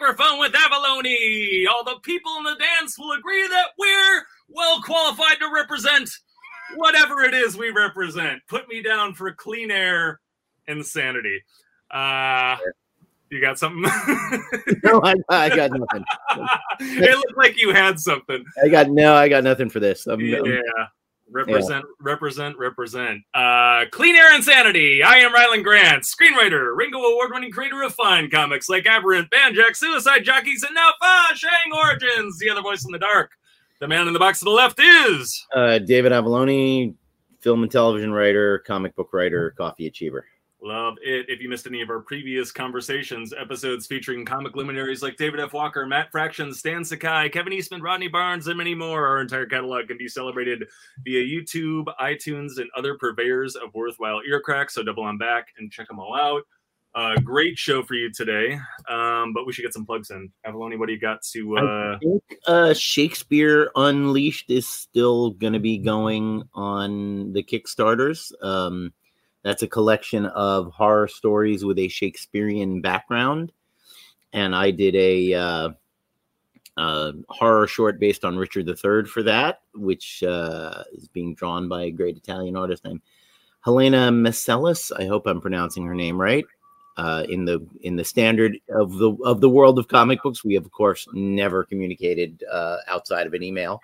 microphone with Avallone. All the people in the dance will agree that we're well qualified to represent whatever it is we represent. Put me down for clean air and sanity. Uh, you got something? no, I, I got nothing. it looked like you had something. I got no, I got nothing for this. I'm, Yeah. I'm- Represent, represent, represent. Uh, Clean Air Insanity. I am Rylend Grant, screenwriter, Ringo Award winning creator of fine comics like Aberrant, Banjack, Suicide Jockeys, and now Fa Shang Origins. The other voice in the dark. The man in the box to the left is. uh, David Avallone, film and television writer, comic book writer, coffee achiever. Love it. If you missed any of our previous conversations, episodes featuring comic luminaries like David F. Walker, Matt Fraction, Stan Sakai, Kevin Eastman, Rodney Barnes, and many more, our entire catalog can be celebrated via YouTube, iTunes, and other purveyors of worthwhile ear cracks. So double on back and check them all out. Uh, great show for you today, um, but we should get some plugs in. Avallone, what do you got to? Uh, I think uh, Shakespeare Unleashed is still going to be going on the Kickstarters. Um, that's a collection of horror stories with a Shakespearean background, and I did a uh, uh, horror short based on Richard III for that, which uh, is being drawn by a great Italian artist named Helena Meselis. I hope I'm pronouncing her name right. Uh, in the in the standard of the of the world of comic books, we have of course never communicated uh, outside of an email.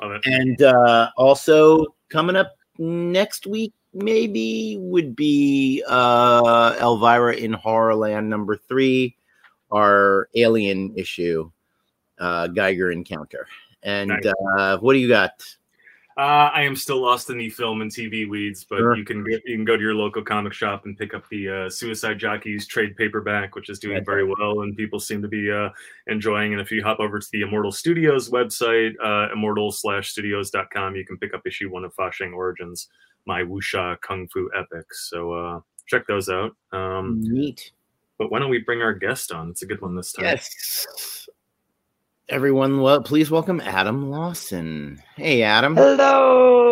And uh, also coming up next week, maybe would be uh, Elvira in Horrorland number three, our alien issue, uh, Geiger encounter. And Nice. uh, what do you got? Uh, I am still lost in the film and TV weeds, but Sure. you can get, you can go to your local comic shop and pick up the uh, Suicide Jockeys trade paperback, which is doing very well, and people seem to be uh, enjoying. And if you hop over to the Immortal Studios website, uh, immortal slash studios.com, you can pick up issue one of Fashing Origins, my wuxia kung fu epics. So uh, check those out. Um, Neat. but why don't we bring our guest on? It's a good one this time. Yes. Everyone, well, please welcome Adam Lawson. Hey, Adam. Hello.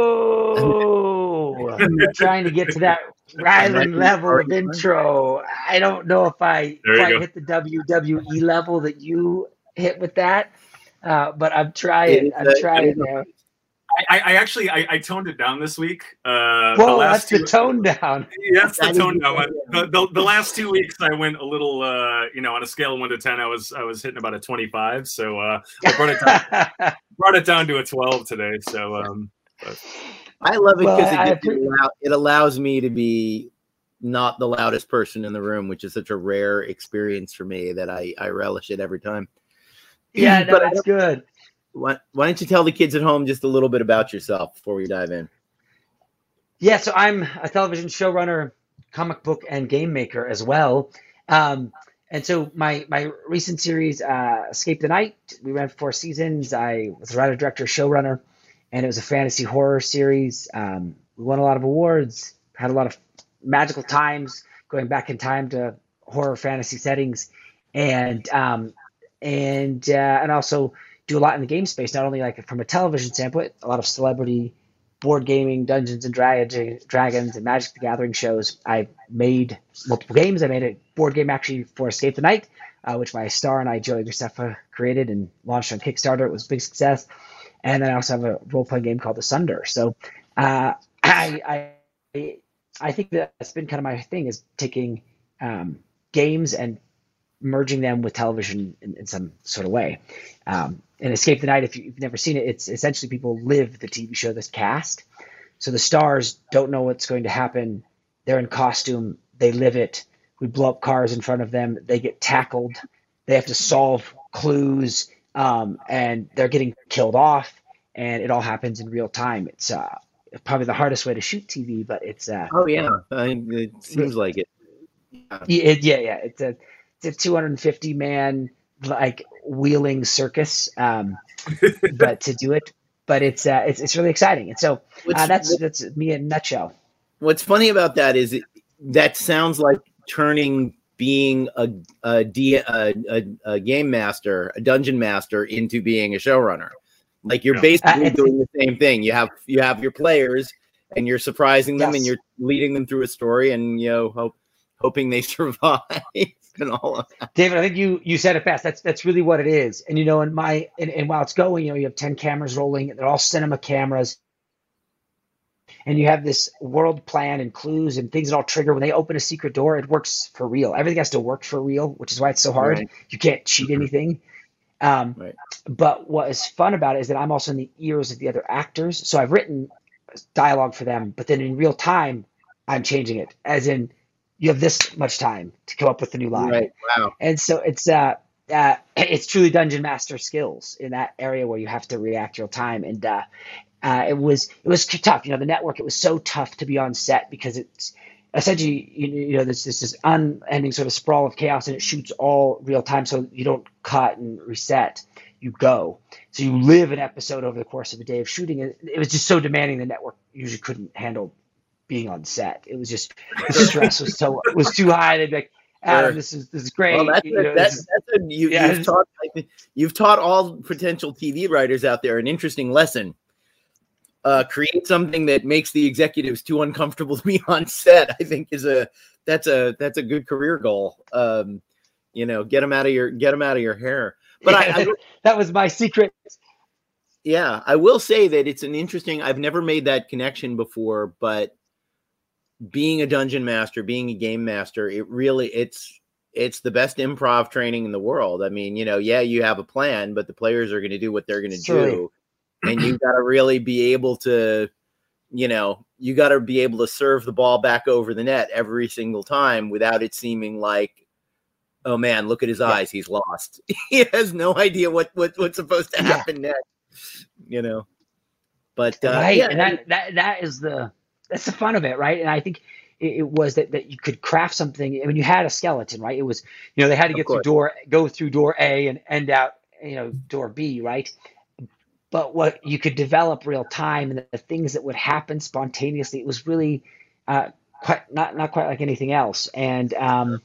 I'm trying to get to that Rylend level of intro. I don't know if I quite hit the WWE level that you hit with that, uh, but I'm trying. I'm trying. Now. I, I actually I, I toned it down this week. Uh, the Whoa, last that's the two- tone down. Yes, the That is- tone down. The, the, the last two weeks, I went a little, uh, you know, on a scale of one to ten, I was I was hitting about a twenty-five. So uh, I brought it down, brought it down to a twelve today. So um, I love it because I it, appre- allow, it allows me to be not the loudest person in the room, which is such a rare experience for me that I, I relish it every time. yeah, no, But I that's good. Why, why don't you tell the kids at home just a little bit about yourself before we dive in? Yeah, so I'm a television showrunner, comic book, and game maker as well. Um, and so my my recent series, uh, Escape the Night, we ran four seasons. I was a writer, director, showrunner, and it was a fantasy horror series. Um, we won a lot of awards, had a lot of magical times going back in time to horror fantasy settings, and um, and uh, and also do a lot in the game space, not only like from a television standpoint, a lot of celebrity board gaming, Dungeons and Dragons, and Magic the Gathering shows. I made multiple games. I made a board game actually for Escape the Night, uh, which my star and I, Joey Graceffa, created and launched on Kickstarter. It was a big success. And then I also have a role playing game called The Sunder. So uh, I, I I think that that's been kind of my thing is taking um, games and merging them with television in, in some sort of way. Um, and Escape the Night, if you've never seen it, it's essentially people live the TV show that's cast. So the stars don't know what's going to happen. They're in costume. They live it. We blow up cars in front of them. They get tackled. They have to solve clues, um, and they're getting killed off. And it all happens in real time. It's uh, probably the hardest way to shoot TV, but it's uh, Oh yeah, I, mean, it seems like it. yeah, it, yeah, yeah. It's a it's a 250 man like wheeling circus, um, but to do it, but it's uh, it's it's really exciting. And so uh, that's that's me in a nutshell. what's funny about that is it, that sounds like turning being a a, D, a, a, a game master, a dungeon master, into being a showrunner. Like you're basically Uh, doing the same thing. You have you have your players, and you're surprising them, and you're leading them through a story, and you know hope hoping they survive and all of that. David, I think you you said it best. That's that's really what it is. And you know, in my and, and while it's going, you know, you have ten cameras rolling. They're all cinema cameras, and you have this world plan and clues and things that all trigger when they open a secret door. It works for real. Everything has to work for real, which is why it's so hard. Right. You can't cheat anything. Um, Right. But what is fun about it is that I'm also in the ears of the other actors. So I've written dialogue for them, but then in real time, I'm changing it. As in, you have this much time to come up with a new line. Right. Wow. and so it's uh, uh it's truly dungeon master skills in that area where you have to react real time. And uh, uh it was it was tough. You know the network it was so tough to be on set because it's essentially you, you know there's this, this unending sort of sprawl of chaos and it shoots all real time. So you don't cut and reset. You go. So you live an episode over the course of a day of shooting. It, it was just so demanding. The network usually couldn't handle being on set it was just the stress was so was too high they'd be like Adam, Sure. this is this is great. Well, that's, you know, a, this that's, is- that's a, you, Yeah, you've taught you've taught all potential TV writers out there an interesting lesson. Uh, create something that makes the executives too uncomfortable to be on set. I think is a that's a that's a good career goal. Um, you know, get them out of your get them out of your hair. But I, I that was my secret. yeah, I will say that it's an interesting. I've never made that connection before, but being a dungeon master, being a game master, it really it's it's the best improv training in the world. I mean, you know, yeah, you have a plan, but the players are going to do what they're going to do, and you got to really be able to, you know, you got to be able to serve the ball back over the net every single time without it seeming like. Oh man, look at his Yeah. eyes. He's lost. he has no idea what, what what's supposed to Yeah. happen next. You know. But uh, right. yeah, and that, that that is the that's the fun of it, right? And I think it, it was that, that you could craft something. I mean, you had a skeleton, right? It was, you know, they had to get through door, go through door A and end out, you know, door B, right? But what you could develop real time and the, the things that would happen spontaneously, it was really uh, quite not not quite like anything else. And um,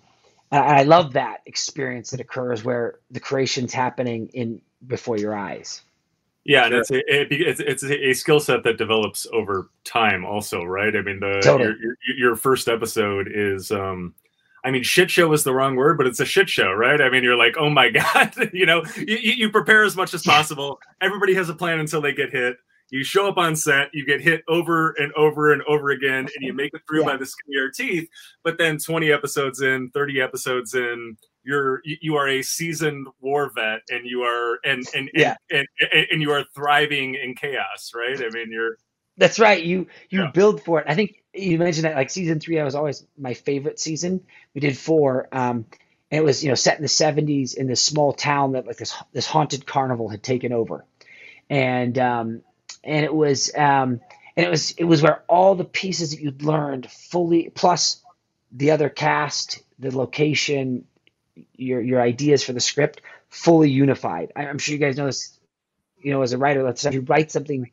and I love that experience that occurs where the creation's happening in before your eyes. Yeah, and it's a, it, it's it's a, skill set that develops over time, also, right? I mean, the Totally. your, your, your first episode is, um, I mean, shit show is the wrong word, but it's a shit show, right? I mean, you're like, oh my god, you know, you, you you prepare as much as possible. Everybody has a plan until they get hit. You show up on set, you get hit over and over and over again, and you make it through Yeah. by the skin of your teeth. But then, 20 episodes in, 30 episodes in, you're you are a seasoned war vet and you are and and and, Yeah. and, and, and you are thriving in chaos right i mean you're That's right. You you Yeah. build for it. I think you mentioned that like season three, I was always my favorite season. We did four, um, and it was you know set in the '70s in this small town that like this this haunted carnival had taken over, and um, and it was um, and it was it was where all the pieces that you'd learned fully plus the other cast, the location, your your ideas for the script fully unified. I, I'm sure you guys know this. You know, as a writer, let's say you write something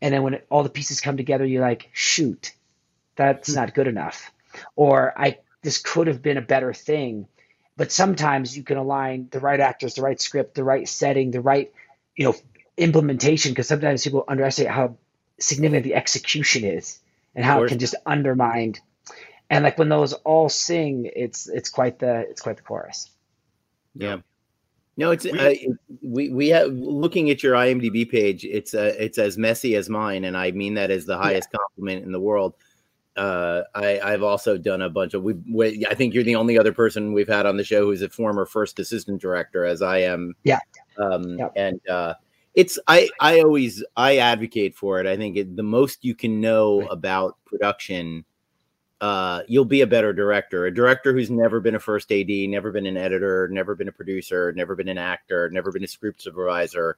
and then when it, all the pieces come together you're like shoot that's hmm. not good enough or i this could have been a better thing but sometimes you can align the right actors the right script the right setting the right you know implementation because sometimes people underestimate how significant the execution is and how it can just undermine and like when those all sing it's it's quite the it's quite the chorus Yeah. No, it's We- uh, we we have looking at your IMDb page. It's uh, it's as messy as mine, and I mean that as the highest compliment in the world. Uh, I I've also done a bunch of we, we. I think you're the only other person we've had on the show who's a former first assistant director, as I am. Yeah. Um, Yep. and uh, it's I I always I advocate for it. I think it, the most you can know Right. about production uh, you'll be a better director. A director who's never been a first AD, never been an editor, never been a producer, never been an actor, never been a script supervisor.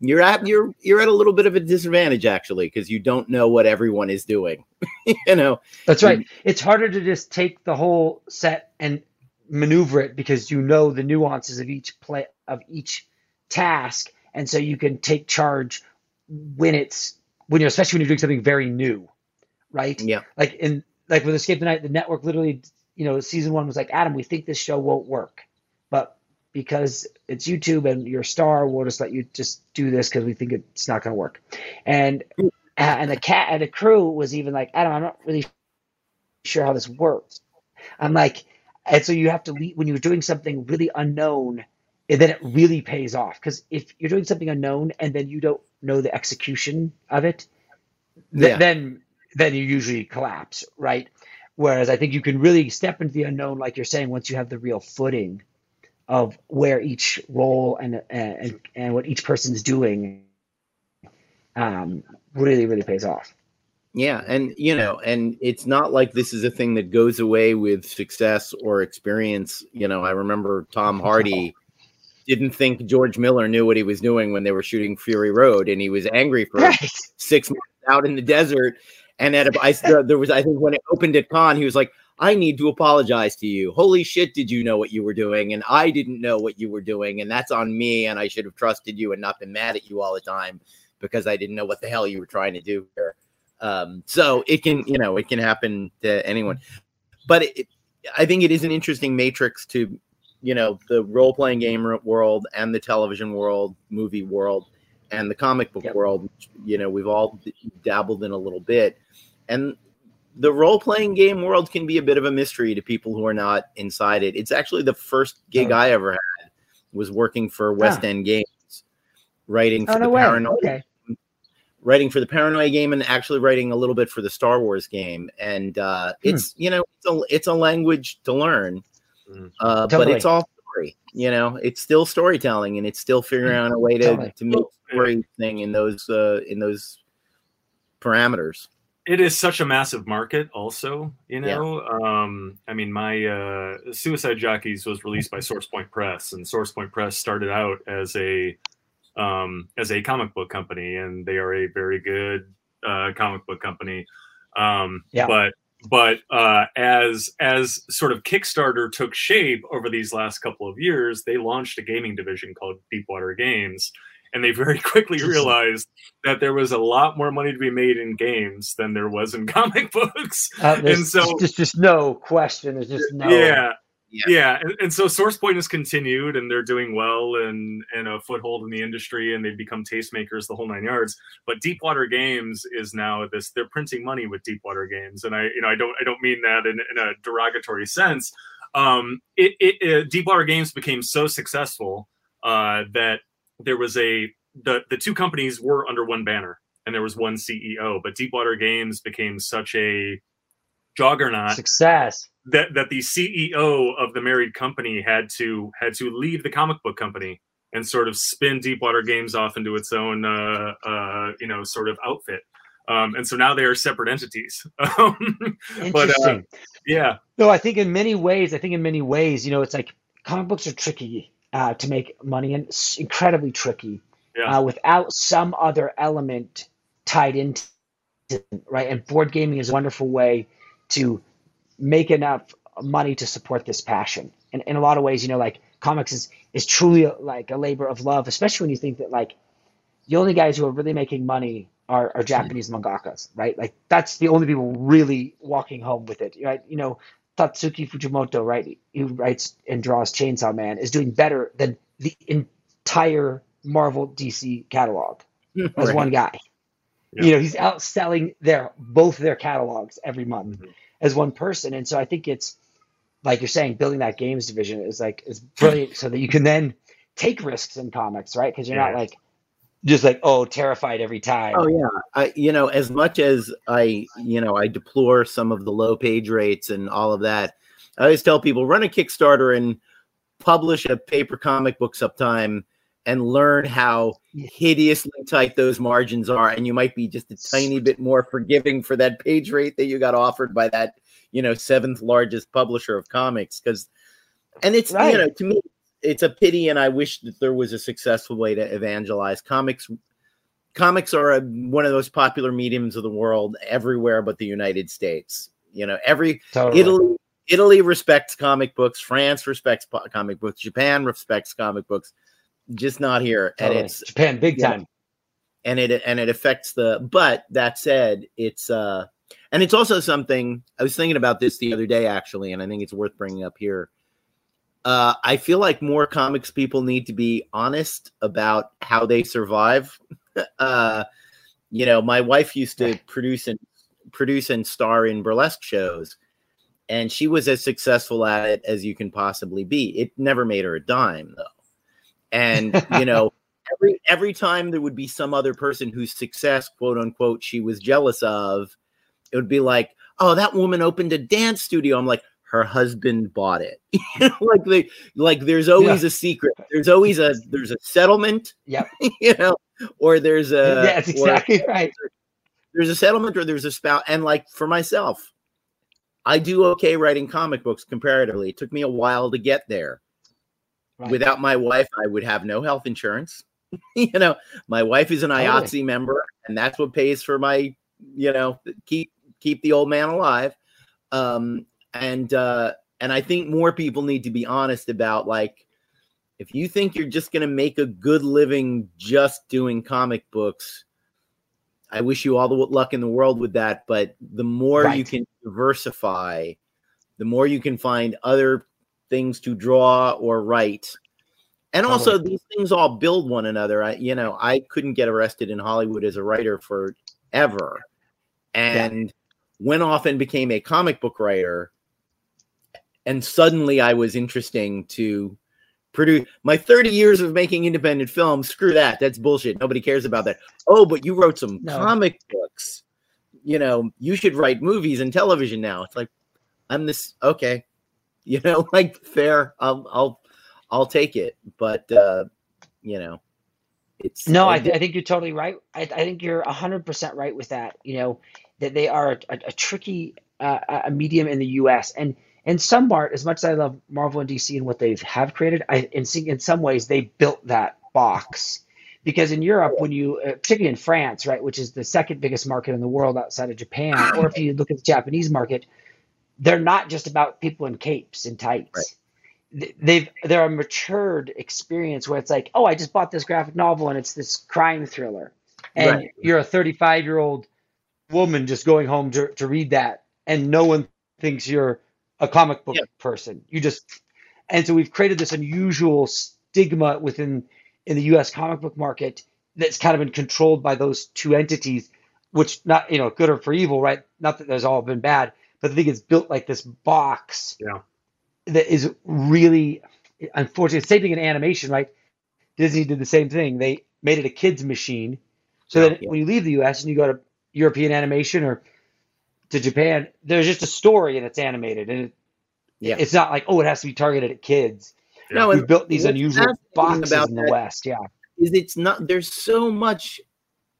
You're at you're you're at a little bit of a disadvantage actually because you don't know what everyone is doing. you know, That's right. It's harder to just take the whole set and maneuver it because you know the nuances of each play of each task, and so you can take charge when it's when you're especially when you're doing something very new, right? yeah, Like in like with Escape the Night, the network literally, you know, season one was like, Adam, we think this show won't work, but because it's YouTube and you're a star, we'll just let you just do this because we think it's not going to work. And uh, and the cat and the crew was even like, Adam, I'm not really sure how this works. I'm like, and so you have to leave when you're doing something really unknown, and then it really pays off. Because if you're doing something unknown and then you don't know the execution of it, th- Yeah. then then you usually collapse, right? Whereas I think you can really step into the unknown, like you're saying, once you have the real footing of where each role and and and what each person's doing, um, really really pays off. Yeah, and you know, and it's not like this is a thing that goes away with success or experience. You know, I remember Tom Hardy didn't think George Miller knew what he was doing when they were shooting Fury Road, and he was angry for Right. six months out in the desert. And at a, I, there was, I think, when it opened at Con, he was like, "I need to apologize to you. Holy shit, did you know what you were doing? And I didn't know what you were doing, and that's on me. And I should have trusted you and not been mad at you all the time because I didn't know what the hell you were trying to do here." Um, so it can, you know, it can happen to anyone. But it, I think it is an interesting matrix to, you know, the role playing game world and the television world, movie world, and the comic book Yep. world. You know, we've all dabbled in a little bit, and the role playing game world can be a bit of a mystery to people who are not inside it. It's actually the first gig Oh. I ever had was working for West End Games, writing for Oh no the way! Paranoid Okay, writing for the paranoia game and actually writing a little bit for the star wars game and uh Hmm. it's you know it's a, it's a language to learn Mm. uh but it's all story you know? It's still storytelling and it's still figuring out a way to to make story thing in those uh in those parameters. It is such a massive market also you Yeah. know? Um i mean my uh suicide jockeys was released by SourcePoint press and SourcePoint press started out as a um as a comic book company and they are a very good uh comic book company. Um Yeah. but but uh as as sort of kickstarter took shape over these last couple of years they launched a gaming division called deepwater games and they very quickly realized that there was a lot more money to be made in games than there was in comic books. uh, And so- just just no question. There's just no. Yeah. Yeah. Yeah. And, and so SourcePoint has continued and they're doing well and, and a foothold in the industry and they've become tastemakers the whole nine yards. But Deepwater Games is now this they're printing money with Deepwater Games. And I you know I don't I don't mean that in, in a derogatory sense. Um it, it, it Deepwater Games became so successful uh that there was a the the two companies were under one banner and there was one CEO, but Deepwater Games became such a juggernaut Success. that that the CEO of the married company had to had to leave the comic book company and sort of spin Deepwater Games off into its own uh, uh, you know sort of outfit. Um, and so now they are separate entities. Um, but uh, yeah, No, I think in many ways, I think in many ways, you know, it's like comic books are tricky uh, to make money and incredibly tricky Yeah. uh, without some other element tied into it, right. And board gaming is a wonderful way to make enough money to support this passion. And in a lot of ways, you know, like comics is is truly like a labor of love, especially when you think that like the only guys who are really making money are, are Japanese mangakas, right? Like that's the only people really walking home with it, right? You know, Tatsuki Fujimoto, right, who writes and draws Chainsaw Man, is doing better than the entire Marvel DC catalog as Right. one guy. Yeah. You know, he's outselling their both their catalogs every month Mhm. as one person, and so I think it's like you're saying, building that games division is like is brilliant, so that you can then take risks in comics, right? Because you're not like just like oh terrified every time. Oh yeah, I you know as much as I you know I deplore some of the low page rates and all of that, I always tell people run a Kickstarter and publish a paper comic book sometime and learn how hideously tight those margins are, and you might be just a tiny bit more forgiving for that page rate that you got offered by that you know seventh largest publisher of comics because, and it's Right. you know to me it's a pity, and I wish that there was a successful way to evangelize comics comics are a, one of those popular mediums of the world everywhere but the United States. You know, every Totally. Italy Italy respects comic books, France respects po- comic books, Japan respects comic books, just not here. Totally. And it's Japan big time. and it and it affects the but that said, it's uh and it's also something I was thinking about this the other day actually, and I think it's worth bringing up here. Uh, I feel like more comics people need to be honest about how they survive. uh, you know, my wife used to produce and produce and star in burlesque shows, and she was as successful at it as you can possibly be. It never made her a dime though. And you know, every every time there would be some other person whose success, quote unquote, she was jealous of, it would be like, oh, that woman opened a dance studio. I'm like, her husband bought it. like they like there's always yeah. a secret. There's always a there's a settlement. Yep. you know, or there's a yeah, That's exactly right. There's a settlement or there's a spout. And like for myself, I do okay writing comic books comparatively. It took me a while to get there. Right. Without my wife, I would have no health insurance. you know, my wife is an IATSE member, and that's what pays for my, you know, keep keep the old man alive. Um, and uh, and I think more people need to be honest about like, if you think you're just going to make a good living just doing comic books, I wish you all the luck in the world with that. But the more right. you can diversify, the more you can find other things to draw or write. And also, these things all build one another. I, you know, I couldn't get arrested in Hollywood as a writer for forever, and yeah. went off and became a comic book writer. And suddenly, I was interesting to produce my 30 years of making independent films. Screw that. That's bullshit. Nobody cares about that. Oh, but you wrote some no. comic books. You know, you should write movies and television now. It's like, I'm this okay. You know, like fair. I'll I'll I'll take it. But uh, you know, it's no. I, I think you're totally right. I, I think you're hundred percent right with that. You know, that they are a, a tricky uh, a medium in the U.S. and and some art. As much as I love Marvel and DC and what they have created, I in in some ways they built that box. Because in Europe, when you, uh, particularly in France, right, which is the second biggest market in the world outside of Japan, or if you look at the Japanese market, they're not just about people in capes and tights. They've they're a matured experience where it's like, oh, I just bought this graphic novel and it's this crime thriller, and right. you're a 35 year old woman just going home to, to read that, and no one thinks you're a comic book yeah. person. You just and so we've created this unusual stigma within in the U.S. comic book market that's kind of been controlled by those two entities, which not you know good or for evil, right? Not that there's all been bad, but I think it's built like this box yeah. that is really unfortunate. Same thing in animation, right? Disney did the same thing. They made it a kids machine, so yeah, that yeah. when you leave the U.S. and you go to European animation or to Japan, there's just a story and it's animated, and it, yeah. it's not like oh, it has to be targeted at kids. No, we built these unusual boxes in the West. Yeah, is it's not. There's so much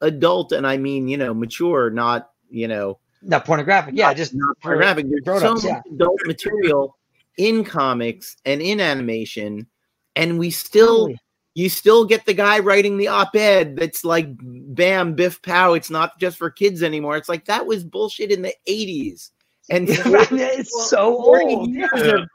adult, and I mean, you know, mature, not you know, not pornographic. Yeah, just not pornographic. There's so much yeah. adult material in comics and in animation, and we still you still get the guy writing the op-ed that's like bam biff pow it's not just for kids anymore it's like that was bullshit in the 80s and it's so old yeah,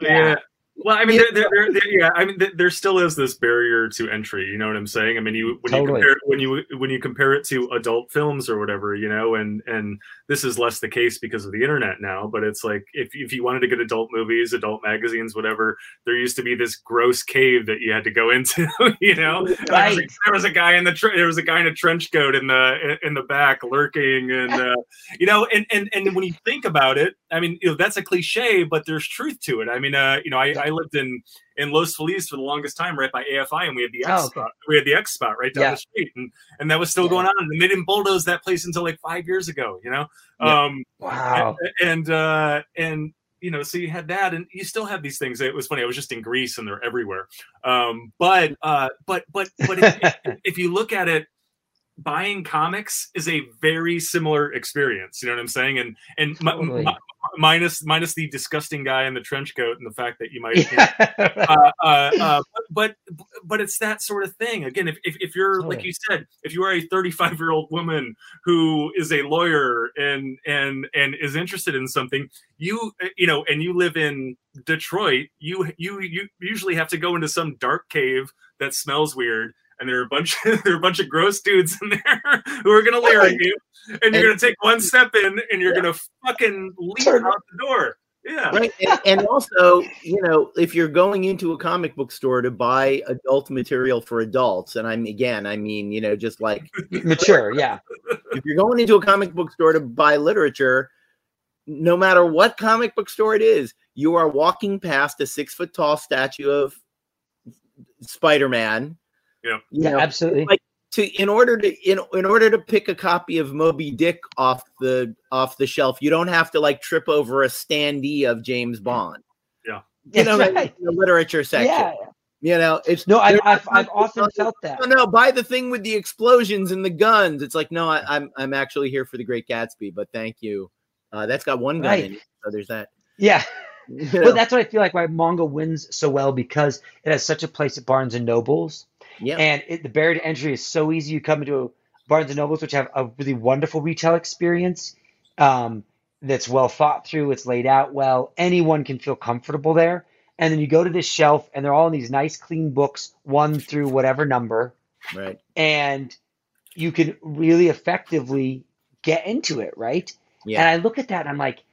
yeah. Well, I mean, yeah. There, there, there, yeah, I mean, there still is this barrier to entry. You know what I'm saying? I mean, you when totally. you compare when you when you compare it to adult films or whatever, you know, and and this is less the case because of the internet now. But it's like if if you wanted to get adult movies, adult magazines, whatever, there used to be this gross cave that you had to go into. You know, right. there, was a, there was a guy in the tre- there was a guy in a trench coat in the in the back lurking, and uh, you know, and and and when you think about it, I mean, you know, that's a cliche, but there's truth to it. I mean, uh, you know, I, I lived in in Los Feliz for the longest time, right by AFI, and we had the X oh, okay. spot. We had the X spot right down yeah. the street, and and that was still yeah. going on. And they didn't bulldoze that place until like five years ago. You know, yeah. um, wow. And and, uh, and you know, so you had that, and you still have these things. It was funny. I was just in Greece, and they're everywhere. Um, but uh, but but but if, if you look at it buying comics is a very similar experience. You know what I'm saying? And and totally. minus minus the disgusting guy in the trench coat and the fact that you might uh, uh, uh, but but it's that sort of thing again if, if, if you're like you said if you are a 35 year old woman who is a lawyer and and and is interested in something you you know and you live in detroit you you you usually have to go into some dark cave that smells weird and there are a bunch of, there are a bunch of gross dudes in there who are gonna leer at you, and you're gonna take one step in, and you're yeah. gonna fucking leave Turn. out the door. Yeah. Right. And, and, also, you know, if you're going into a comic book store to buy adult material for adults, and I'm again, I mean, you know, just like mature, yeah. If you're going into a comic book store to buy literature, no matter what comic book store it is, you are walking past a six foot tall statue of Spider Man. Yeah. Yeah, absolutely. Like to in order to in in order to pick a copy of Moby Dick off the off the shelf, you don't have to like trip over a standee of James Bond. Yeah. You know, That's like, right. in the literature section. Yeah. You know, it's No, I, I've not- I've often felt that. no, no, buy the thing with the explosions and the guns. It's like, no, I, I'm I'm actually here for the Great Gatsby, but thank you. Uh, that's got one gun Right. in it, so there's that. Yeah. You Well, that's what I feel like why manga wins so well because it has such a place at Barnes and Nobles, yeah, and it, the barrier to entry is so easy. You come into Barnes and Nobles, which have a really wonderful retail experience, um, that's well thought through. It's laid out well. Anyone can feel comfortable there. And then you go to this shelf, and they're all in these nice, clean books, one through whatever number, right. and you can really effectively get into it, right? Yeah. And I look at that and I'm like,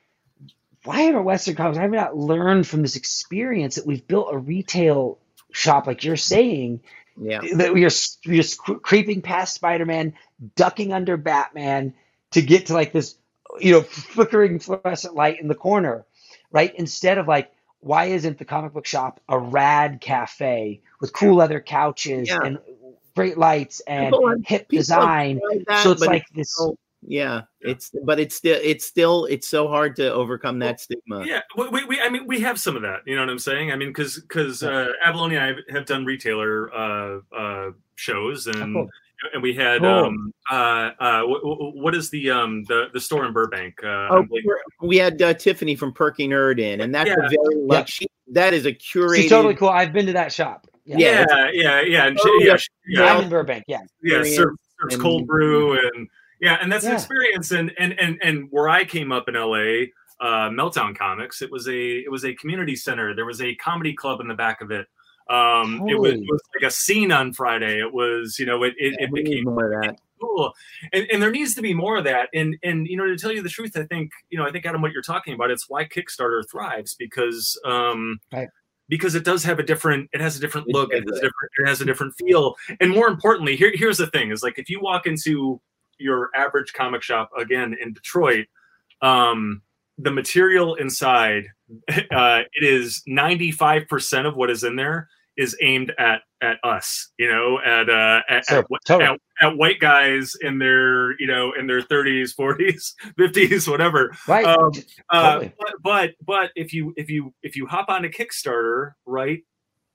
why are Western comics? Have we not learned from this experience that we've built a retail shop, like you're saying, Yeah. that we are just creeping past Spider-Man, ducking under Batman to get to like this, you know, flickering fluorescent light in the corner, right? Instead of like, why isn't the comic book shop a rad cafe with cool leather couches Yeah. and great lights and People hip design? like that, so it's like this. Yeah, it's but it's still it's still it's so hard to overcome that stigma. Yeah, we, we, we, I mean, we have some of that. You know what I'm saying? I mean, because because uh, Avallone and I have, have done retailer uh, uh, shows, and cool. and we had Cool. um, uh, uh, what, what is the um the the store in Burbank? Uh, Oh, we're- had uh, Tiffany from Perky Nerd in, and that's Yeah. a very like she, that is a curated. She's totally cool. I've been to that shop. Yeah. Yeah. yeah, yeah, yeah, and she, Oh, yeah, yeah. Yeah, yeah, in Burbank. Yeah. yeah, experience serves, serves cold brew and yeah, and that's an experience. And and and and where I came up in LA, uh, Meltdown Comics, it was a it was a community center. There was a comedy club in the back of it. Um, it was, it was like a scene on Friday. It was, you know, it it, it became more of that. cool and, and there needs to be more of that and and you know to tell you the truth i think you know i think adam what you're talking about it's why kickstarter thrives because um Right. because it does have a different it has a different look it has a different it has a different feel and more importantly here, here's the thing is like if you walk into your average comic shop again in detroit um the material inside uh it is 95% of what is in there is aimed at at us you know at uh at, So, at, totally. at, at white guys in their you know in their 30s 40s 50s whatever Right. um, uh, Totally. but, but but if you if you if you hop on a kickstarter right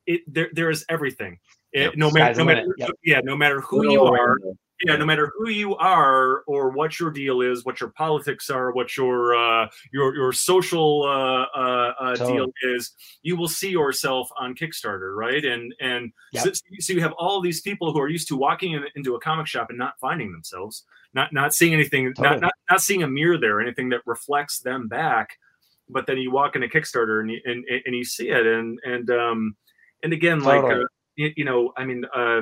it there there is everything It- Yep. no matter no matter. Yep. yeah no matter who you are yeah no matter who you are or what your deal is what your politics are what your uh your your social uh uh, uh Totally. deal is you will see yourself on kickstarter right and and Yep. so, so you have all these people who are used to walking in, into a comic shop and not finding themselves not not seeing anything Totally. not, not not seeing a mirror there anything that reflects them back but then you walk into kickstarter and you and, and you see it and and um and again like Totally. uh, you, you know i mean uh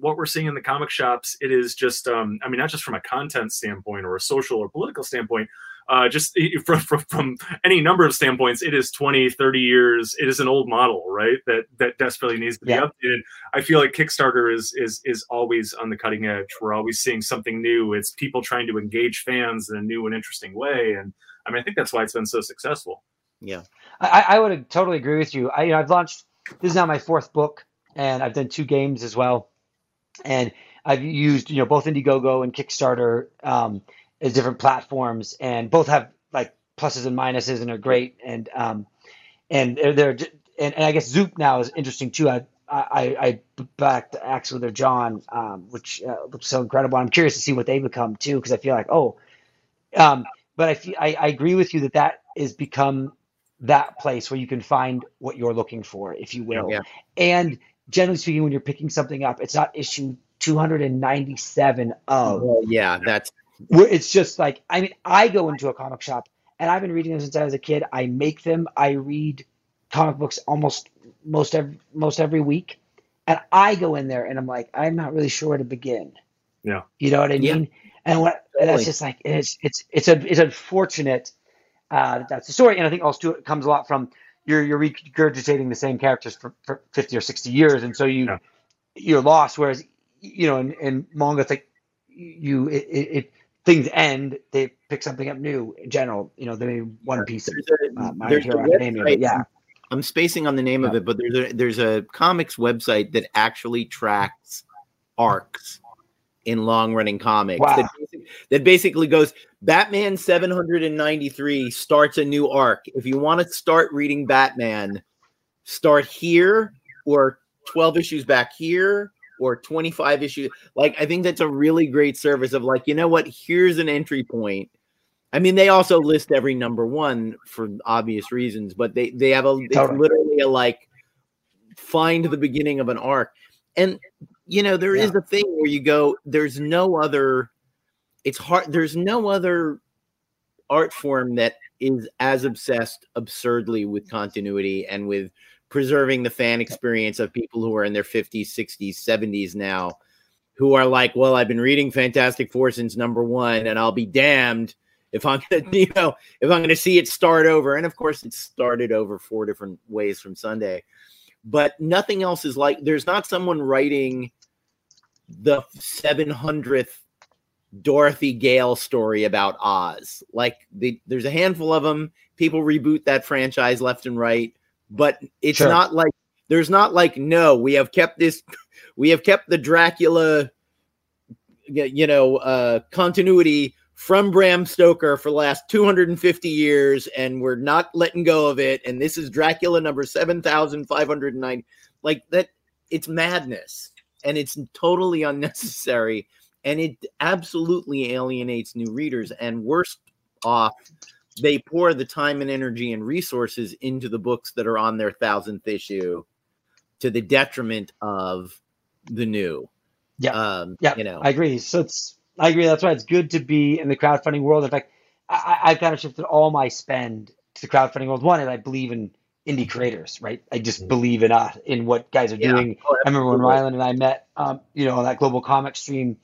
what we're seeing in the comic shops it is just um i mean not just from a content standpoint or a social or political standpoint uh just from, from, from any number of standpoints it is 20 30 years it is an old model right that that desperately needs to be Yeah. updated i feel like kickstarter is is is always on the cutting edge we're always seeing something new it's people trying to engage fans in a new and interesting way and i mean i think that's why it's been so successful Yeah. I, I would totally agree with you. I, you know, I've launched. This is now my fourth book, and I've done two games as well. And I've used, you know, both Indiegogo and Kickstarter um, as different platforms, and both have like pluses and minuses, and are great. And um, and they're, they're and, and I guess Zoop now is interesting too. I I, I backed actually their John, um, which uh, looks so incredible. I'm curious to see what they become too, because I feel like oh, um, but I, feel, I I agree with you that that is become that place where you can find what you're looking for, if you will. Yeah. And generally speaking, when you're picking something up, it's not issue 297 of. Well, yeah, that's Where it's just like, I mean, I go into a comic shop and I've been reading them since I was a kid. I make them. I read comic books almost most every most every week, and I go in there and I'm like, I'm not really sure where to begin. Yeah. You know what I mean. Yeah. mean? And what and that's just like it's it's it's a it's unfortunate uh, that that's the story, and I think also too, it comes a lot from you're you're regurgitating the same characters for, for 50 or 60 years, and so you Yeah. you're lost. Whereas you know in, in manga, it's like you it, it, it things end, they pick something up new. In general, you know, they one piece of uh, My Hero Academia. But yeah, I'm spacing on the name of it, but there's a there's a comics website that actually tracks arcs in long running comics. Wow. That, basic- that basically goes Batman 793 starts a new arc. If you want to start reading Batman, start here or 12 issues back here or 25 issues. Like I think that's a really great service of like, you know what? Here's an entry point. I mean, they also list every number one for obvious reasons, but they they have a it's literally a like find the beginning of an arc. And you know, there is Yeah. a thing where you go, there's no other it's hard there's no other art form that is as obsessed absurdly with continuity and with preserving the fan experience of people who are in their 50s, 60s, 70s now who are like, well, I've been reading Fantastic Four since number one, and I'll be damned if I'm gonna, you know, if I'm gonna see it start over. And of course, it started over four different ways from Sunday, but nothing else is like. There's not someone writing the 700th Dorothy Gale story about Oz. Like the, there's a handful of them. People reboot that franchise left and right, but it's Sure. not like there's not like no, we have kept this, we have kept the Dracula, you know, uh, continuity from Bram Stoker for the last 250 years, and we're not letting go of it. And this is Dracula number 7,509. Like that, it's madness and it's totally unnecessary and it absolutely alienates new readers and worst off they pour the time and energy and resources into the books that are on their thousandth issue to the detriment of the new Yeah. um Yeah, you know I agree. So it's I agree. That's why it's good to be in the crowdfunding world. In fact, I, I've kind of shifted all my spend to the crowdfunding world. One and I believe in indie creators, right? I just believe in us, in what guys are Yeah. doing. Oh, I remember when. Rylend and I met, um, you know, on that global comic stream,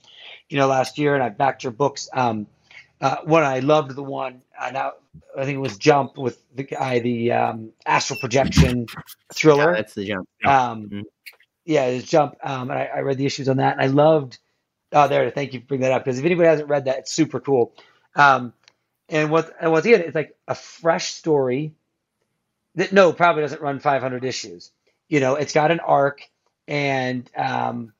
you know, last year, and I backed your books. Um, uh, one I loved the one. Uh, now I think it was Jump with the guy, the um, astral projection thriller. Yeah, that's the jump Um, Mhm. yeah, it's Jump. Um, and I, I read the issues on that, and I loved. Oh, there. Thank you for bringing that up because if anybody hasn't read that, it's super cool. Um, and what and what's in it? It's like a fresh story that no probably doesn't run 500 issues. You know, it's got an arc, and um,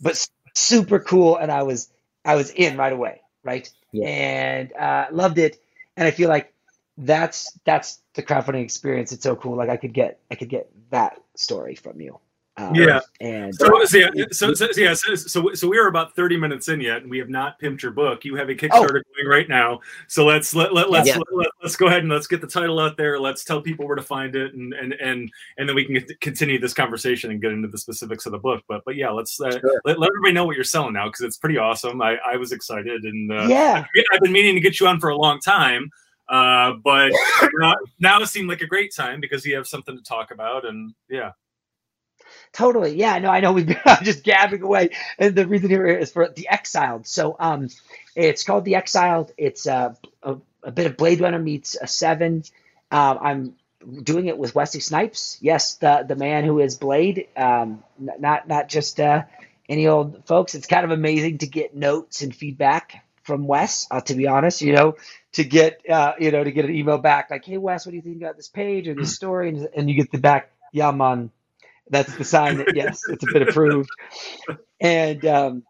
but super cool. And I was I was in right away, right? Yeah. And uh, loved it. And I feel like that's that's the crowdfunding experience. It's so cool. Like I could get I could get that story from you. Um, Yeah. And So, so yeah, so, so, yeah, so, so, so we are about thirty minutes in yet, and we have not pimped your book. You have a Kickstarter going right now, so let's let, let let's Yeah. let, us go ahead and let's get the title out there. Let's tell people where to find it, and and and and then we can continue this conversation and get into the specifics of the book. But but yeah, let's uh, Sure. let, let everybody know what you're selling now because it's pretty awesome. I I was excited, and uh, yeah, I've been meaning to get you on for a long time. Uh, but now, now it seemed like a great time because you have something to talk about, and yeah. Totally. Yeah, no, I know we've been just gabbing away. And the reason here is for The Exiled. So um, it's called The Exiled. It's uh, a, a bit of Blade Runner meets a seven. Um, I'm doing it with Wesley Snipes. Yes, the the man who is Blade. Um, not not just uh, any old folks. It's kind of amazing to get notes and feedback from Wes. Uh, to be honest, you know, to get uh, you know to get an email back like, "Hey Wes, what do you think about this page or this story?" And, and you get the back, "Yeah, man." That's the sign that yes, it's been approved. And um,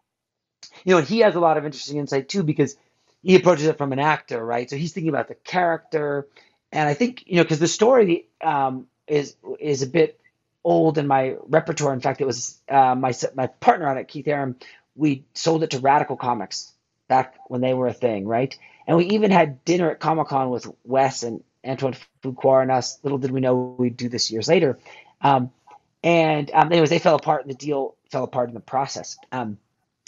you know, he has a lot of interesting insight too because he approaches it from an actor, right? So he's thinking about the character, and I think you know because the story um, is is a bit old in my repertoire. In fact, it was uh, my my partner on it, Keith Arem. We sold it to Radical Comics back when they were a thing, right? And we even had dinner at Comic Con with Wes and Antoine Fuqua and us. Little did we know we'd do this years later. Um, and um, anyways, they fell apart, and the deal fell apart in the process. Um,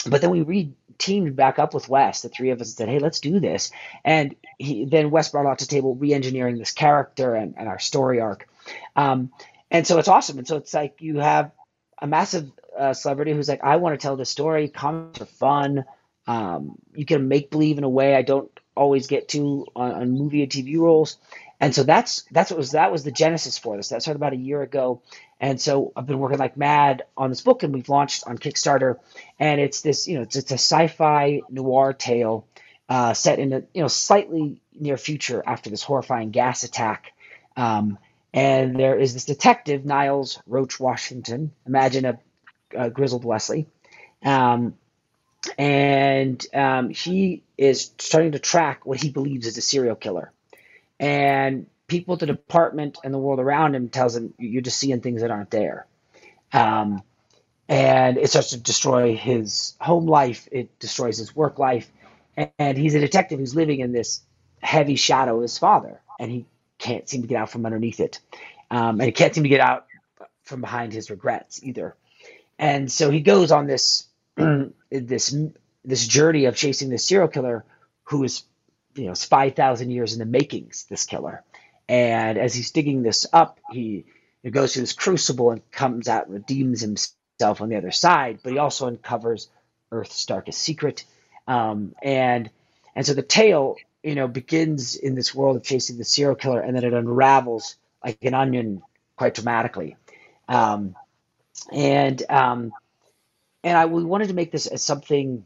but then we re teamed back up with Wes, the three of us, said, "Hey, let's do this." And he, then Wes brought out to table re-engineering this character and, and our story arc. Um, and so it's awesome. And so it's like you have a massive uh, celebrity who's like, "I want to tell this story. Comics are fun. Um, you can make believe in a way I don't always get to on, on movie and TV roles." And so that's that's what was that was the genesis for this. That started about a year ago, and so I've been working like mad on this book, and we've launched on Kickstarter. And it's this, you know, it's, it's a sci-fi noir tale uh, set in a you know slightly near future after this horrifying gas attack. Um, and there is this detective, Niles Roach Washington. Imagine a, a grizzled Wesley. Um, and um, he is starting to track what he believes is a serial killer. And people at the department and the world around him tells him you're just seeing things that aren't there. Um, and it starts to destroy his home life. It destroys his work life. And he's a detective who's living in this heavy shadow of his father, and he can't seem to get out from underneath it. Um, and he can't seem to get out from behind his regrets either. And so he goes on this this this journey of chasing this serial killer who is you know it's five thousand years in the makings. This killer, and as he's digging this up, he, he goes through this crucible and comes out and redeems himself on the other side. But he also uncovers Earth's darkest secret, um, and and so the tale you know begins in this world of chasing the serial killer, and then it unravels like an onion quite dramatically. Um, and um, and I we wanted to make this as something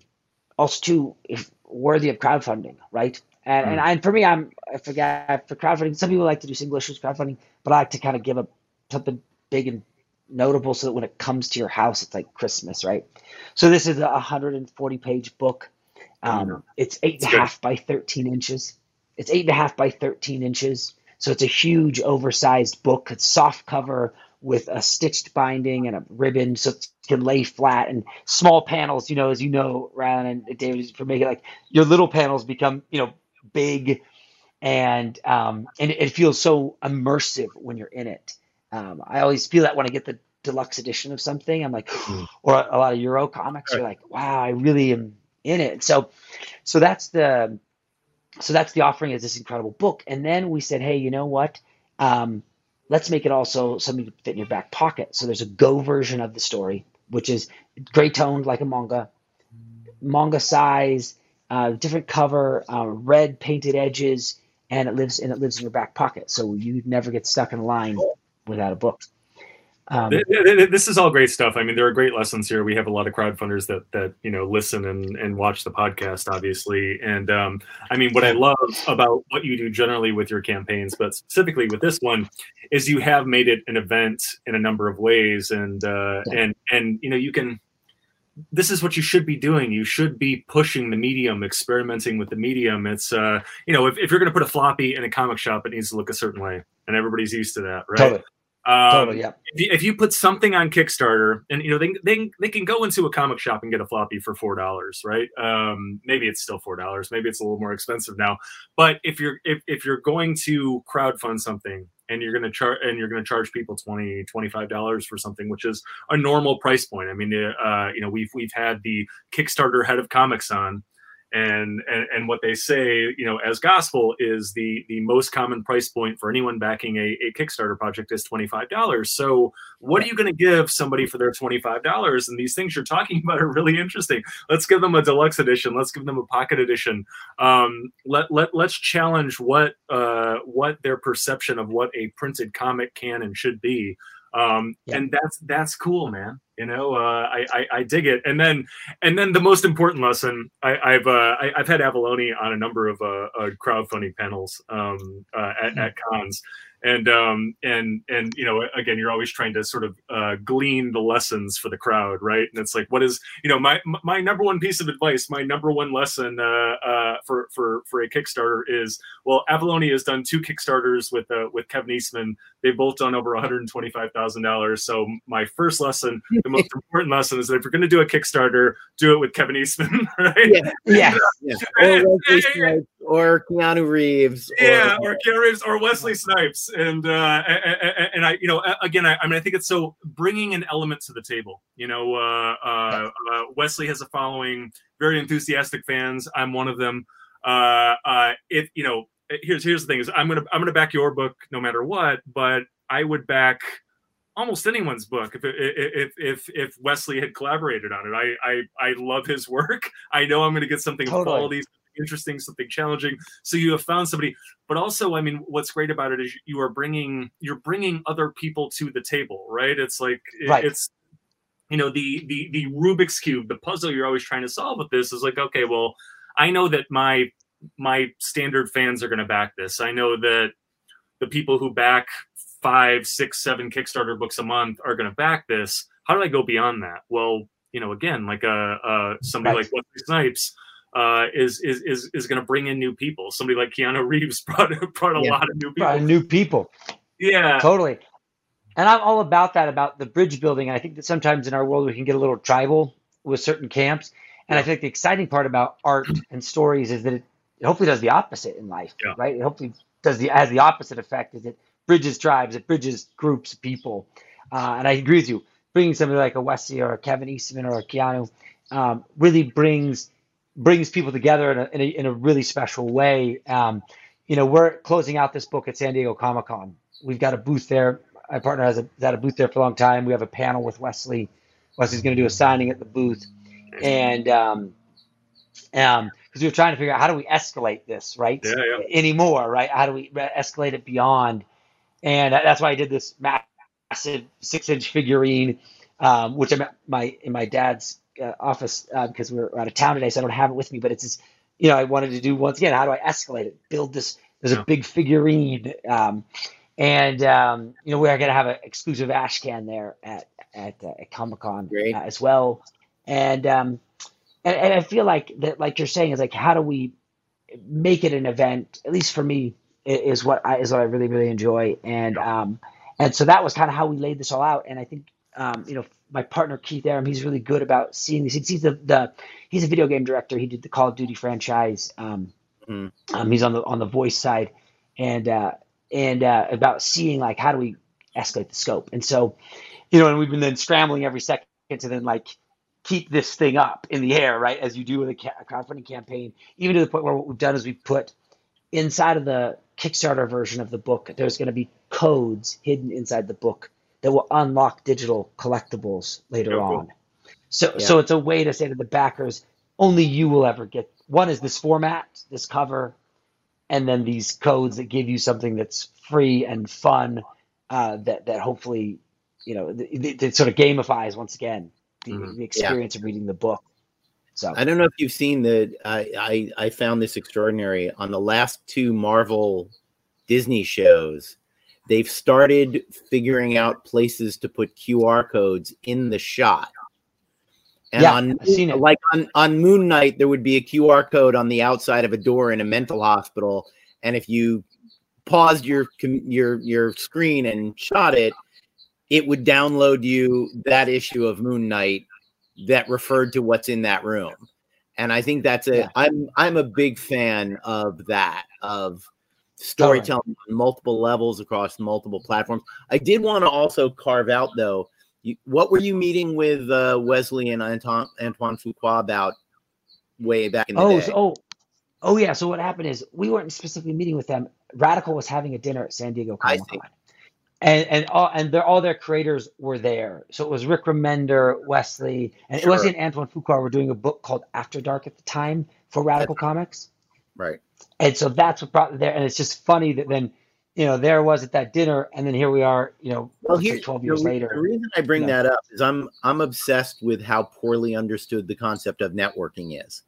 also too if, worthy of crowdfunding, right? And, mm. and, and for me, I'm I forget for crowdfunding. Some people like to do single issues crowdfunding, but I like to kind of give a something big and notable so that when it comes to your house, it's like Christmas, right? So this is a 140 page book. Um, mm. It's eight and a half by 13 inches. It's eight and a half by 13 inches. So it's a huge, oversized book. It's soft cover with a stitched binding and a ribbon so it can lay flat and small panels, you know, as you know, Rylend and David, for making like your little panels become, you know, big and um, and it, feels so immersive when you're in it. Um, I always feel that when I get the deluxe edition of something, I'm like, hmm. or a lot of Euro comics, you're like, wow, I really am in it. So, so that's the, so that's the offering is this incredible book. And then we said, hey, you know what? Um, let's make it also something to fit in your back pocket. So there's a Go version of the story, which is gray toned like a manga, manga size, uh, different cover, uh, red painted edges, and it lives and it lives in your back pocket. So you never get stuck in a line without a book. Um, this is all great stuff. I mean, there are great lessons here. We have a lot of crowdfunders that that you know listen and and watch the podcast, obviously. And um, I mean, what I love about what you do generally with your campaigns, but specifically with this one, is you have made it an event in a number of ways, and uh, and and you know you can. This is what you should be doing. You should be pushing the medium, experimenting with the medium. It's uh, you know, if, if you're going to put a floppy in a comic shop, it needs to look a certain way, and everybody's used to that, right? Totally. Um, totally, yeah. If you, if you, put something on Kickstarter, and you know they, they they can go into a comic shop and get a floppy for four dollars, right? Um, maybe it's still four dollars, maybe it's a little more expensive now. But if you're if, if you're going to crowd fund something and you're going to charge and you're going to charge people 20 25 dollars for something which is a normal price point. I mean uh, you know we've we've had the kickstarter head of comics on and, and and what they say you know as gospel is the the most common price point for anyone backing a, a kickstarter project is $25 so what are you going to give somebody for their $25 and these things you're talking about are really interesting. Let's give them a deluxe edition. Let's give them a pocket edition. Um, let, let let's challenge what uh, what their perception of what a printed comic can and should be um, yeah. and that's that's cool man you know uh, I, I, I dig it and then and then the most important lesson I, have uh, I, have had Avallone on a number of uh, uh crowdfunding panels um, uh, at, mm-hmm. at cons and um and and you know again you're always trying to sort of uh, glean the lessons for the crowd right? And it's like what is you know my my number one piece of advice my number one lesson uh, uh, for for for a kickstarter is well Avallone has done two kickstarters with uh, with kevin eastman. They've both done over $125000 so my first lesson the most important lesson is that if you're going to do a kickstarter do it with kevin eastman right? Yeah yeah, yeah. Or, or keanu reeves yeah or, or keanu reeves or wesley snipes and uh, and I, you know, again, I, I, mean, I think it's so bringing an element to the table. You know, uh, uh, uh, Wesley has a following, very enthusiastic fans. I'm one of them. Uh, uh, if you know, here's here's the thing: is I'm gonna I'm gonna back your book no matter what, but I would back almost anyone's book if if if if Wesley had collaborated on it. I I I love his work. I know I'm going to get something totally. quality interesting, something challenging. So you have found somebody, but also, I mean, what's great about it is you are bringing you're bringing other people to the table, right? It's like right. it's you know the the the Rubik's cube, the puzzle you're always trying to solve with this is like, okay, well, I know that my my standard fans are going to back this. I know that the people who back five, six, seven Kickstarter books a month are going to back this. How do I go beyond that? Well, you know, again, like a, a somebody right. like Wesley Snipes uh, is is is is going to bring in new people. Somebody like Keanu Reeves brought brought a yeah. lot of new people. new people. Yeah, totally. And I'm all about that about the bridge building. I think that sometimes in our world we can get a little tribal with certain camps. And yeah. I think the exciting part about art and stories is that it, it hopefully does the opposite in life, yeah. right? It hopefully does the has the opposite effect. Is it bridges tribes, it bridges groups of people. Uh, and I agree with you. Bringing somebody like a Wesley or a Kevin Eastman or a Keanu um, really brings brings people together in a, in a, in a really special way. Um, you know, we're closing out this book at San Diego Comic Con. We've got a booth there. My partner has, a, has had a booth there for a long time. We have a panel with Wesley. Wesley's going to do a signing at the booth, and um, um, because we were trying to figure out how do we escalate this, right? Yeah, yeah. Anymore, right? How do we escalate it beyond? And that's why I did this massive six-inch figurine, um, which I'm at my in my dad's uh, office because uh, we're out of town today, so I don't have it with me. But it's just, you know, I wanted to do once again. How do I escalate it? Build this. There's yeah. a big figurine, um, and um, you know, we're gonna have an exclusive ash can there at at, uh, at Comic Con uh, as well. And, um, and and I feel like that, like you're saying, is like how do we make it an event? At least for me, is what I is what I really really enjoy. And um, and so that was kind of how we laid this all out. And I think um, you know, my partner Keith Arem, he's really good about seeing these. He's the, the he's a video game director. He did the Call of Duty franchise. Um, mm. um, he's on the on the voice side, and uh, and uh, about seeing like how do we escalate the scope. And so, you know, and we've been then scrambling every second to then like keep this thing up in the air, right? As you do with a crowdfunding campaign, even to the point where what we've done is we've put inside of the Kickstarter version of the book, there's going to be codes hidden inside the book that will unlock digital collectibles later on. So, yeah. so it's a way to say to the backers, only you will ever get. One is this format, this cover, and then these codes that give you something that's free and fun. Uh, that that hopefully, you know, it sort of gamifies once again the, mm-hmm. the experience yeah. of reading the book. So I don't know if you've seen the. I, I I found this extraordinary on the last two Marvel Disney shows they've started figuring out places to put QR codes in the shot. And yeah, on, I've seen it. like on, on Moon Knight, there would be a QR code on the outside of a door in a mental hospital. And if you paused your your your screen and shot it, it would download you that issue of Moon Knight that referred to what's in that room. And I think that's a yeah. I'm I'm a big fan of that of storytelling on multiple levels across multiple platforms. I did want to also carve out though. You, what were you meeting with uh, Wesley and Antoine, Antoine Fuqua about way back in the oh, day? So, oh, oh yeah. So what happened is we weren't specifically meeting with them. Radical was having a dinner at San Diego Comic Con. And and all and their all their creators were there. So it was Rick Remender, Wesley, and sure. Wesley and Antoine Fuqua were doing a book called After Dark at the time for Radical That's Comics. Right. And so that's what brought there. And it's just funny that then, you know, there was at that dinner, and then here we are, you know, well, here, 12 years the, later. The reason I bring you know. that up is I'm I'm obsessed with how poorly understood the concept of networking is,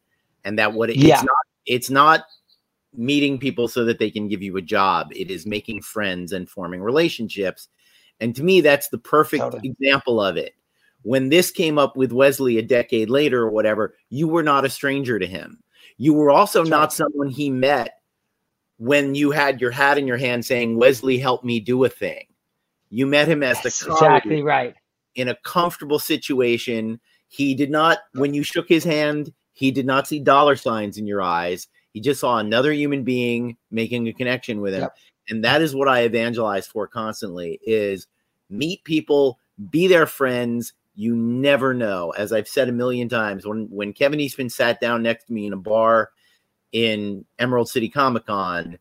and that what it, yeah. it's not it's not meeting people so that they can give you a job. It is making friends and forming relationships. And to me, that's the perfect totally. example of it. When this came up with Wesley a decade later or whatever, you were not a stranger to him. You were also That's not right. someone he met when you had your hat in your hand saying, Wesley, help me do a thing. You met him as That's the exactly right. In a comfortable situation. He did not, when you shook his hand, he did not see dollar signs in your eyes. He just saw another human being making a connection with him. Yep. And that is what I evangelize for constantly is meet people, be their friends, you never know. As I've said a million times, when when Kevin Eastman sat down next to me in a bar in Emerald City Comic Con,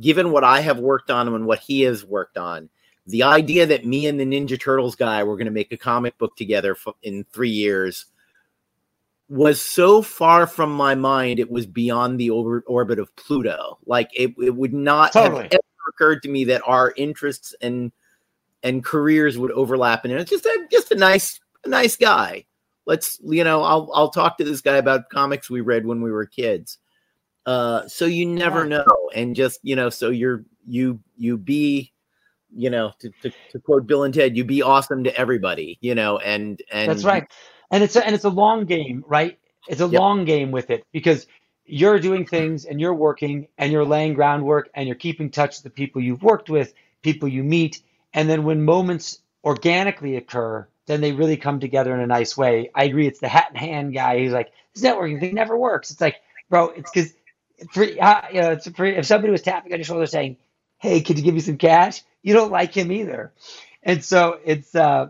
given what I have worked on and what he has worked on, the idea that me and the Ninja Turtles guy were going to make a comic book together in three years was so far from my mind it was beyond the over- orbit of pluto like it, it would not totally. have ever occurred to me that our interests and and careers would overlap and it's just a just a nice a nice guy. let's you know I'll I'll talk to this guy about comics we read when we were kids. Uh, so you never Yeah. know, and just you know, so you're you you be, you know, to, to, to quote Bill and Ted, you be awesome to everybody, you know, and and That's right. And it's a, and it's a long game, right? It's a Yep. long game with it because you're doing things and you're working and you're laying groundwork and you're keeping touch with the people you've worked with, people you meet, and then when moments organically occur, then they really come together in a nice way. I agree. It's the hat in hand guy who's like, this networking thing never works. It's like, bro, it's because uh, you know, it's if somebody was tapping on your shoulder saying, "Hey, could you give me some cash?" You don't like him either, and so it's. Uh,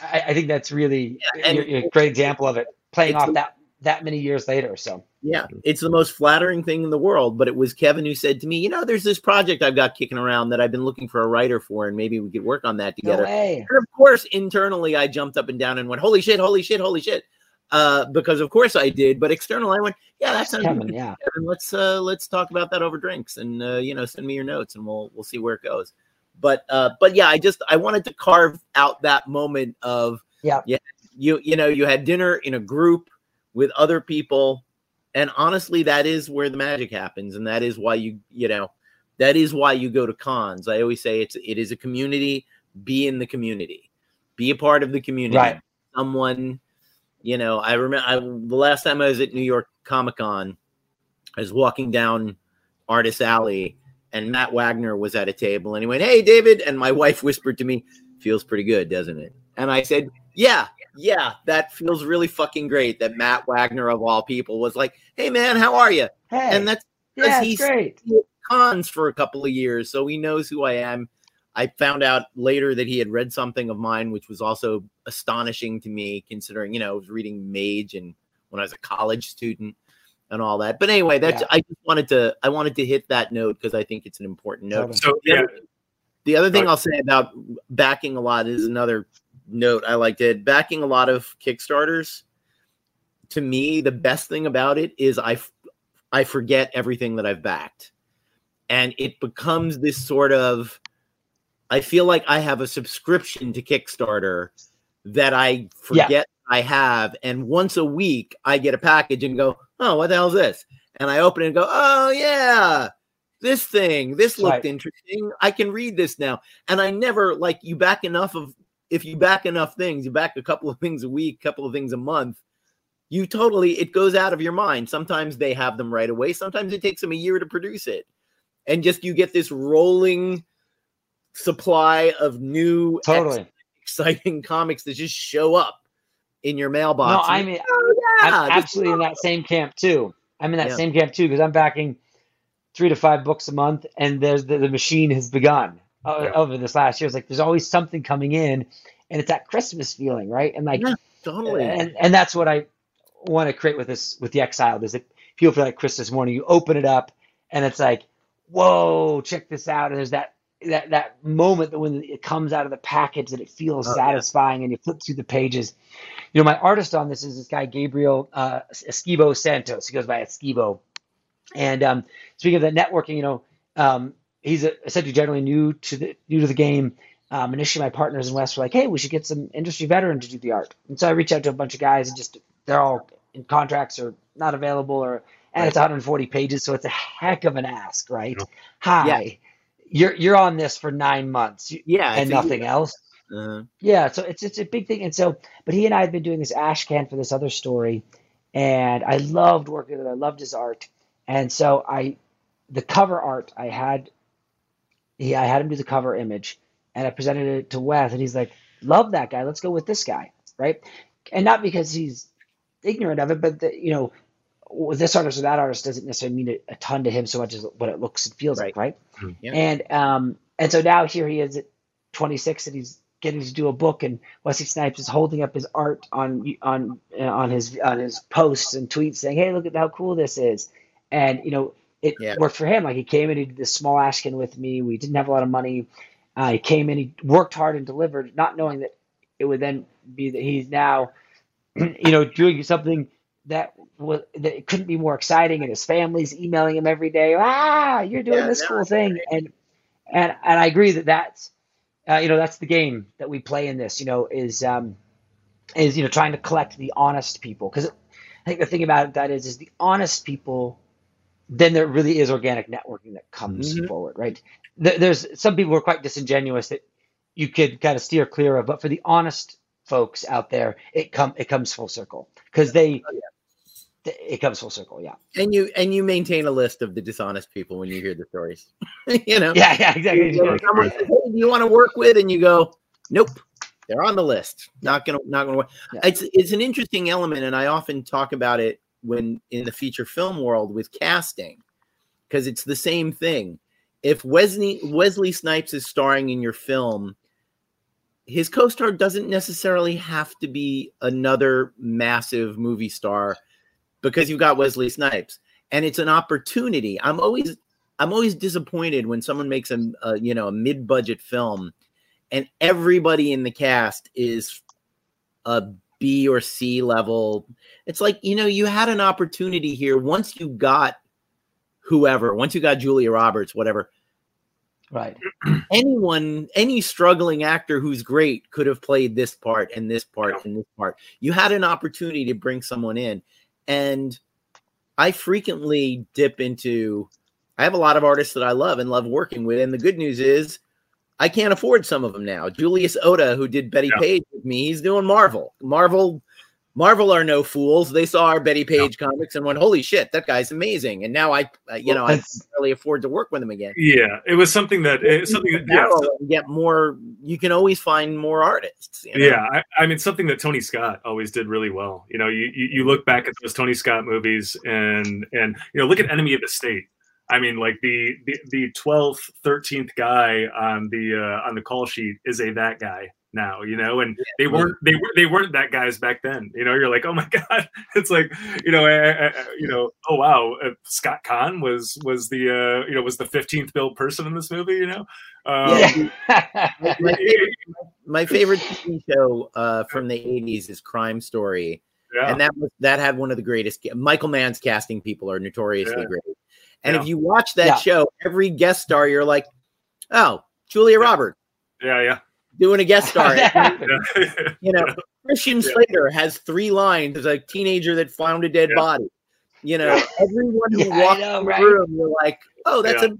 I, I think that's really you're a great example of it playing off that that many years later. So Yeah, it's the most flattering thing in the world. But it was Kevin who said to me, you know, there's this project I've got kicking around that I've been looking for a writer for, and maybe we could work on that together. way. And of course, internally, I jumped up and down and went, "Holy shit! Holy shit! Holy shit!" Uh, because of course I did. But externally, I went, "Yeah, that sounds Kevin, good, yeah. Kevin. Let's uh, let's talk about that over drinks, and uh, you know, send me your notes, and we'll we'll see where it goes." But uh, but yeah, I just I wanted to carve out that moment of Yeah. yeah, you you know, you had dinner in a group with other people, and honestly, that is where the magic happens, and that is why you you know that is why you go to cons. I always say it's it is a community. Be in the community. Be a part of the community. Right. Someone, you know, I remember I, the last time I was at New York Comic Con, I was walking down Artist Alley, and Matt Wagner was at a table, and he went, "Hey, David," and my wife whispered to me, "Feels pretty good, doesn't it?" And I said, "Yeah, yeah, that feels really fucking great." That Matt Wagner of all people was like, "Hey, man, how are you?" Hey, And that's because yeah, he's it's great. cons for a couple of years, so he knows who I am. I found out later that he had read something of mine, which was also astonishing to me, considering you know I was reading Mage and when I was a college student and all that. But anyway, that's Yeah. I just wanted to I wanted to hit that note because I think it's an important note. So yeah, the other thing I'll say about backing a lot is another note I liked it. Backing a lot of Kickstarters. To me, the best thing about it is I f- I forget everything that I've backed, and it becomes this sort of. I feel like I have a subscription to Kickstarter that I Yeah. forget I have, and once a week I get a package and go, "Oh, what the hell is this?" And I open it and go, "Oh yeah, this thing, this looked Right. interesting. I can read this now." And I never like you back enough of if you back enough things, you back a couple of things a week, a couple of things a month, you totally it goes out of your mind. Sometimes they have them right away. Sometimes it takes them a year to produce it. And just you get this rolling supply of new ex- Totally. exciting comics that just show up in your mailbox. No, I mean, oh, yeah, I'm absolutely in that same camp too. I'm in that Yeah. same camp too because I'm backing three to five books a month, and there's the, the machine has begun Yeah. over this last year. It's like there's always something coming in, and it's that Christmas feeling, right? And like, Yeah, totally. and and that's what I want to create with this with the Exiled is that people feel like Christmas morning. You open it up, and it's like, whoa, check this out. And there's that that that moment that when it comes out of the package that it feels Oh, yeah. satisfying, and you flip through the pages. You know, my artist on this is this guy Gabriel uh, Esquivo Santos. He goes by Esquivo. And um, speaking of the networking, you know, um, he's a, essentially generally new to the new to the game. Um, initially, my partners in West were like, "Hey, we should get some industry veteran to do the art." And so I reached out to a bunch of guys, and just they're all in contracts or not available, or and it's 140 pages, so it's a heck of an ask, right? Yeah. Hi, you're you're on this for nine months yeah, and it's a- nothing else. uh, Yeah, so it's it's a big thing, and so but he and I have been doing this ash can for this other story, and I loved working with him. I loved his art, and so I, the cover art I had, yeah, I had him do the cover image, and I presented it to Wes, and he's like, "Love that guy. Let's go with this guy." Right, and not because he's ignorant of it, but the, you know, this artist or that artist doesn't necessarily mean a, a ton to him so much as what it looks and feels like, right? Yeah. And um, and so now here he is at 26, and he's getting to do a book, and Wesley Snipes is holding up his art on on uh, on his on his posts and tweets saying, "Hey, look at how cool this is," and you know. It Yeah. worked for him. Like he came in, he did this small ash can with me. We didn't have a lot of money. Uh, he came in, he worked hard and delivered, not knowing that it would then be that he's now, you know, doing something that was that it couldn't be more exciting. And his family's emailing him every day. Ah, you're doing Yeah, this cool thing, and and and I agree that that's, uh, you know, that's the game that we play in this. You know, is um, is you know trying to collect the honest people because I think the thing about that is is the honest people then there really is organic networking that comes Mhm. forward, right? There's some people who are quite disingenuous that you could kind of steer clear of, but for the honest folks out there, it come it comes full circle because they Oh, th- it comes full circle, yeah, And you and you maintain a list of the dishonest people when you hear the stories. you know, yeah, yeah, exactly. You know, someone says, "Hey, do you want to work with? And you go, nope, they're on the list. Not gonna, not gonna work. Yeah. It's it's an interesting element, and I often talk about it when in the feature film world with casting, because it's the same thing. If Wesley Wesley Snipes is starring in your film, his co-star doesn't necessarily have to be another massive movie star because you've got Wesley Snipes, and it's an opportunity. I'm always I'm always disappointed when someone makes a, a you know a mid-budget film and everybody in the cast is a B or C level. It's like, you know, you had an opportunity here once you got whoever, once you got Julia Roberts, whatever. Right. Anyone, any struggling actor who's great could have played this part and this part and this part. You had an opportunity to bring someone in. And I frequently dip into I have a lot of artists that I love and love working with. And the good news is I can't afford some of them now. Julius Ohta, who did Bettie Yeah. Page with me, he's doing Marvel. Marvel, Marvel are no fools. They saw our Bettie Page comics and went, "Holy shit, that guy's amazing!" And now I, uh, you know, I That's- can't really afford to work with him again. Yeah, it was something that it's something that yeah, Narrow get more. You can always find more artists. you know? Yeah, I, I mean something that Tony Scott always did really well. You know, you, you you look back at those Tony Scott movies and and you know look at Enemy of the State. I mean, like the the the twelfth, thirteenth guy on the uh, on the call sheet is a that guy now. You know, and they weren't they were they weren't that guys back then. You know, you're like, oh my god, it's like you know, uh, uh, you know, oh wow, uh, Scott Caan was was the uh, you know was the fifteenth billed person in this movie. You know, um, yeah. my favorite, my favorite TV show uh, from the '80s is Crime Story. yeah. and that was that had one of the greatest michael mann's casting people are notoriously Yeah. great and Yeah. if you watch that Yeah. show every guest star you're like oh julia Yeah. roberts yeah, yeah. doing a guest star yeah. you know christian Yeah. slater has three lines as a teenager that found a dead Yeah. body you know Yeah. everyone who Yeah, walks know, in right? the room you're like oh that's Yeah. a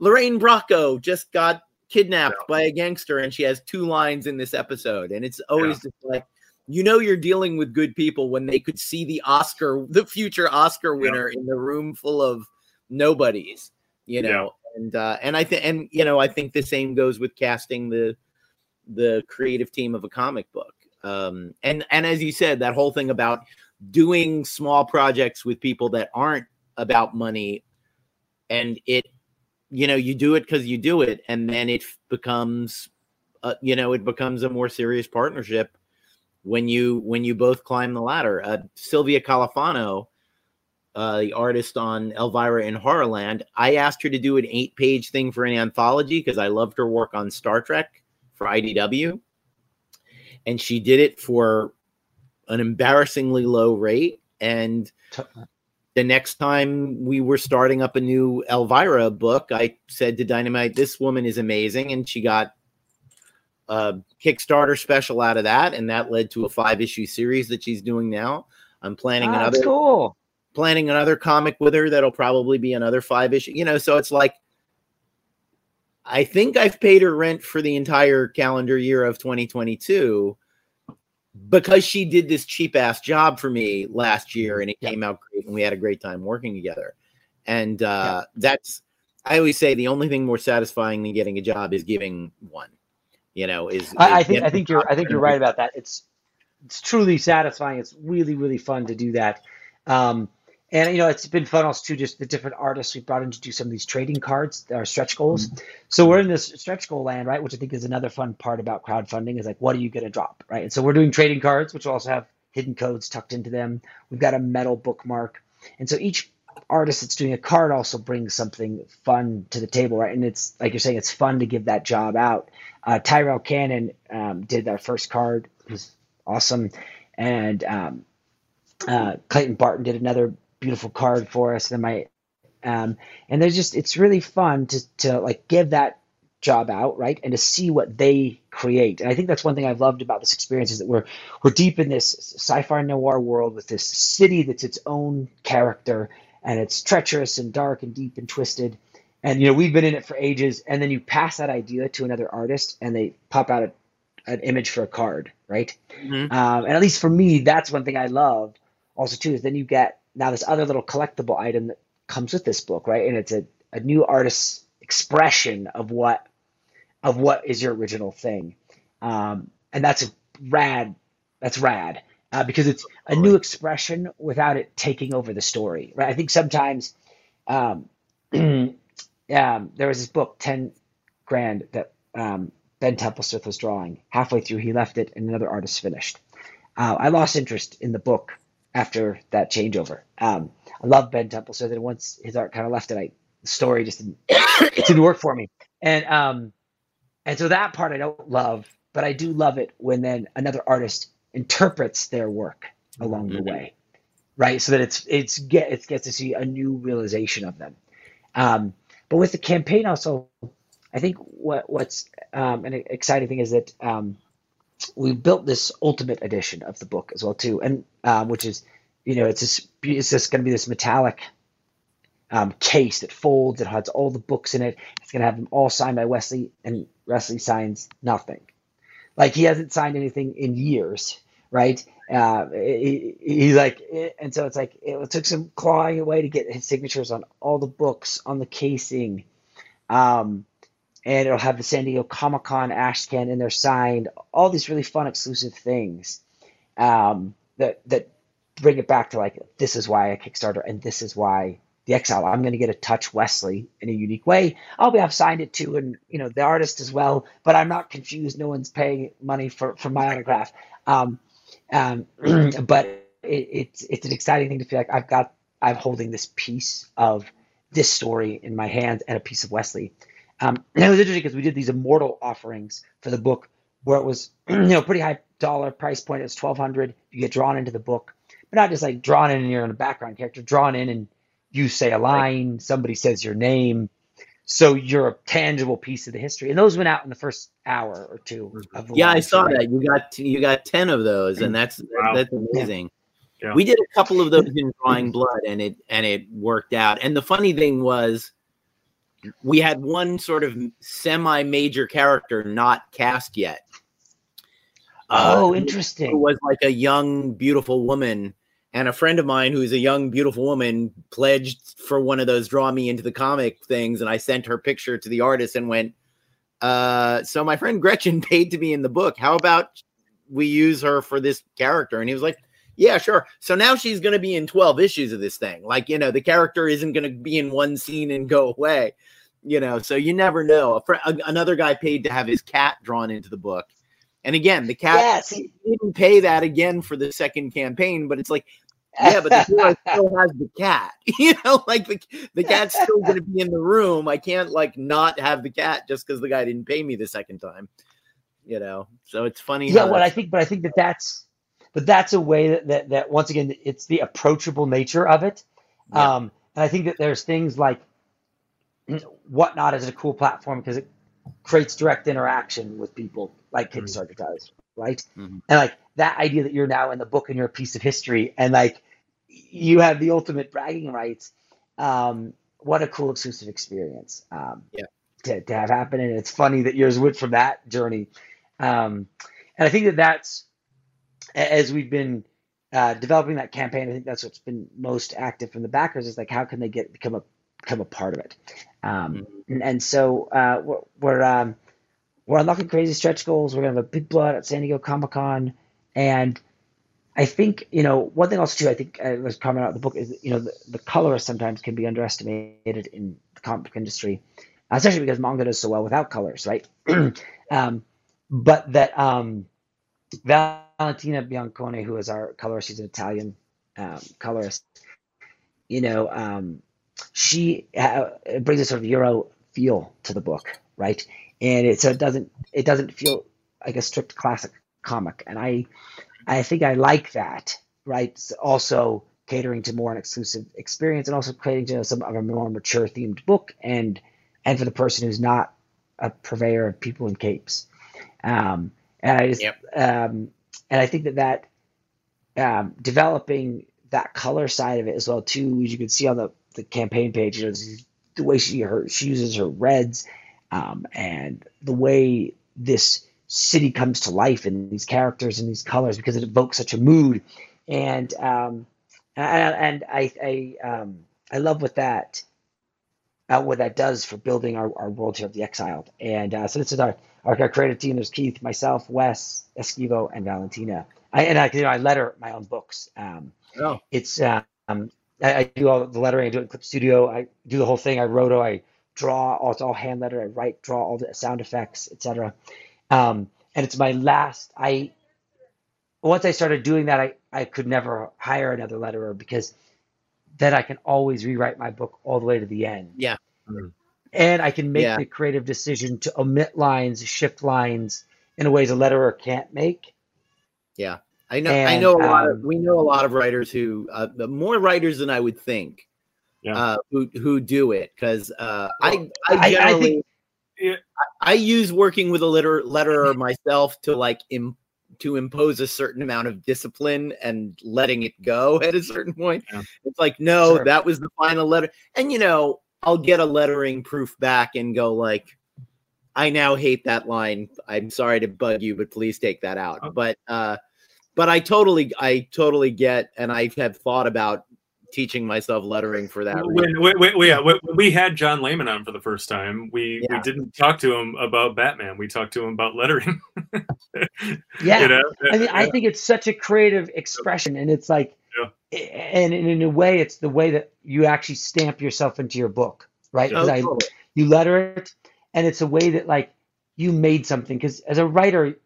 lorraine bracco just got kidnapped Yeah. by a gangster and she has two lines in this episode and it's always just like you know you're dealing with good people when they could see the Oscar, the future Oscar winner in the room full of nobodies, you know. And uh, and I think and you know I think the same goes with casting the the creative team of a comic book. Um, and and as you said, that whole thing about doing small projects with people that aren't about money, and it, you know, you do it because you do it, and then it becomes, uh, you know, it becomes a more serious partnership when you when you both climb the ladder. Uh, Silvia Califano, uh, the artist on Elvira in Horrorland, I asked her to do an eight page thing for an anthology because I loved her work on Star Trek for IDW, and she did it for an embarrassingly low rate. And the next time we were starting up a new Elvira book, I said to Dynamite, "This woman is amazing," and she got a Kickstarter special out of that, and that led to a five issue series that she's doing now. I'm planning Ah, another that's cool. Planning another comic with her that'll probably be another five issue. You know, so it's like I think I've paid her rent for the entire calendar year of 2022 because she did this cheap ass job for me last year and it Yeah. came out great and we had a great time working together. And uh that's I always say the only thing more satisfying than getting a job is giving one. You know, is, I, I think I think you're I think you're right about that. It's it's truly satisfying. It's really really fun to do that. Um, and you know it's been fun also too just the different artists we brought in to do some of these trading cards, our stretch goals. So we're in this stretch goal land, right? Which I think is another fun part about crowdfunding is like what are you going to drop, right? And so we're doing trading cards, which also have hidden codes tucked into them. We've got a metal bookmark, and so each artist that's doing a card also brings something fun to the table, right? And it's like you're saying, it's fun to give that job out. Uh, Tyrell Cannon um, did our first card, it was awesome, and um, uh, Clayton Barton did another beautiful card for us. And my um, and there's just it's really fun to to like give that job out, right? And to see what they create. And I think that's one thing I've loved about this experience is that we're we're deep in this sci-fi noir world with this city that's its own character and it's treacherous and dark and deep and twisted. And you know, we've been in it for ages, and then you pass that idea to another artist and they pop out a, an image for a card, right? Mm-hmm. Um, and at least for me, that's one thing I love also too, is then you get now this other little collectible item that comes with this book, right? And it's a, a new artist's expression of what of what is your original thing. Um, and that's rad. That's rad uh, because it's a new expression without it taking over the story. Right. I think sometimes um, um, there was this book, Ten Grand, that um, Ben Templesmith was drawing. Halfway through, he left it, and another artist finished. Uh, I lost interest in the book after that changeover. Um, I love Ben Temple, so and once his art kind of left it, I the story just didn't, it didn't work for me. And um, and so that part I don't love, but I do love it when then another artist interprets their work along mm-hmm. the way, right? So that it's it's get it gets to see a new realization of them. Um, but with the campaign, also, I think what what's um, an exciting thing is that um, we built this ultimate edition of the book as well too, and um, which is you know it's this it's just going to be this metallic um, case that folds. It has all the books in it. It's going to have them all signed by Wesley, and Wesley signs nothing. Like he hasn't signed anything in years, right? Uh, he, he's like, and so it's like it took some clawing away to get his signatures on all the books, on the casing, um, and it'll have the San Diego Comic Con ash can in there signed. All these really fun exclusive things um, that that bring it back to like this is why a Kickstarter, and this is why the exile. I'm going to get to touch Wesley in a unique way. I'll be I've signed it to, and you know the artist as well. But I'm not confused. No one's paying money for for my autograph. Um, um, but it, it's it's an exciting thing to feel like I've got I'm holding this piece of this story in my hands and a piece of Wesley. Um, and it was interesting because we did these immortal offerings for the book where it was you know pretty high dollar price point. It was twelve hundred. You get drawn into the book, but not just like drawn in and you're in a background character, drawn in and you say a line, somebody says your name. So you're a tangible piece of the history, and those went out in the first hour or two of the yeah. I saw that you got you got ten of those, and that's wow. that's amazing. Yeah. Yeah. We did a couple of those in Drawing Blood, and it and it worked out. And the funny thing was, we had one sort of semi-major character not cast yet. Oh, uh, interesting. Who was like a young, beautiful woman and a friend of mine who's a young beautiful woman pledged for one of those draw me into the comic things and i sent her picture to the artist and went uh, so my friend gretchen paid to be in the book how about we use her for this character and he was like yeah sure so now she's going to be in 12 issues of this thing like you know the character isn't going to be in one scene and go away you know so you never know fr- another guy paid to have his cat drawn into the book and again, the cat yes. didn't pay that again for the second campaign, but it's like yeah, but the hero still has the cat. You know, like the, the cat's still going to be in the room. I can't like not have the cat just because the guy didn't pay me the second time. You know, so it's funny. Yeah, well, I think, but I think that that's, but that's a way that that, that once again, it's the approachable nature of it. Yeah. Um, and I think that there's things like whatnot is a cool platform because it creates direct interaction with people like mm-hmm. Kickstarter does, right? Mm-hmm. And like that idea that you're now in the book and you're a piece of history and like you have the ultimate bragging rights. Um, what a cool exclusive experience. Um, yeah. To, to have happen. And it's funny that yours went from that journey. Um, and I think that that's, as we've been uh, developing that campaign, I think that's what's been most active from the backers is like, how can they get, become a, become a part of it? Um, mm-hmm. and, and, so uh, we're, we're, um, we're unlocking crazy stretch goals. We're going to have a big blood at San Diego Comic Con. And I think, you know, one thing also too, I think I was commenting out of the book is, you know, the, the colorist sometimes can be underestimated in the comic book industry, especially because manga does so well without colors, right? um, but that um, Valentina Biancone, who is our colorist, she's an Italian um, colorist, you know, um, she uh, brings a sort of Euro feel to the book, right? And it, so it doesn't, it doesn't feel like a strict classic comic. And I, I think I like that, right? Also catering to more an exclusive experience and also creating to some of a more mature themed book and and for the person who's not a purveyor of people in capes. Um, and I just, Yep. um, and I think that that um, developing that color side of it as well too, as you can see on the, the campaign page, you know, the way she her she uses her reds, um, and the way this city comes to life in these characters and these colors because it evokes such a mood, and um, and, and I I um, I love what that uh, what that does for building our, our world here of the exiled. And uh, so this is our, our, our creative team. There's Keith, myself, Wes, Esquivo, and Valentina. I, and I, you know, I letter my own books. Um, Oh, it's um, I, I do all the lettering. I do it in Clip Studio. I do the whole thing. I roto. I draw. All, it's all hand letter. I write, draw all the sound effects, etc. Um, and it's my last. I once I started doing that, I I could never hire another letterer because then I can always rewrite my book all the way to the end. Yeah. Mhm. And I can make Yeah. the creative decision to omit lines, shift lines in a ways a letterer can't make. yeah. I know. I know a lot of. um, We know a lot of writers who, uh, more writers than I would think, Yeah. uh, who who do it because uh, I I- I I generally. think- Yeah. I use working with a letter letterer myself to like Im- to impose a certain amount of discipline and letting it go at a certain point. Yeah. It's like, no, Sure. that was the final letter. And you know, I'll get a lettering proof back and go like, I now hate that line. I'm sorry to bug you, but please take that out. Oh. But uh but I totally I totally get and I have thought about teaching myself lettering for that reason. When, when, when, yeah, when when we had John Layman on for the first time, we, Yeah. we didn't talk to him about Batman. We talked to him about lettering. Yeah. You know? I mean, I think it's such a creative expression, and it's like, and in a way, it's the way that you actually stamp yourself into your book, right? Yeah. I, you letter it, and it's a way that like you made something. Because as a writer,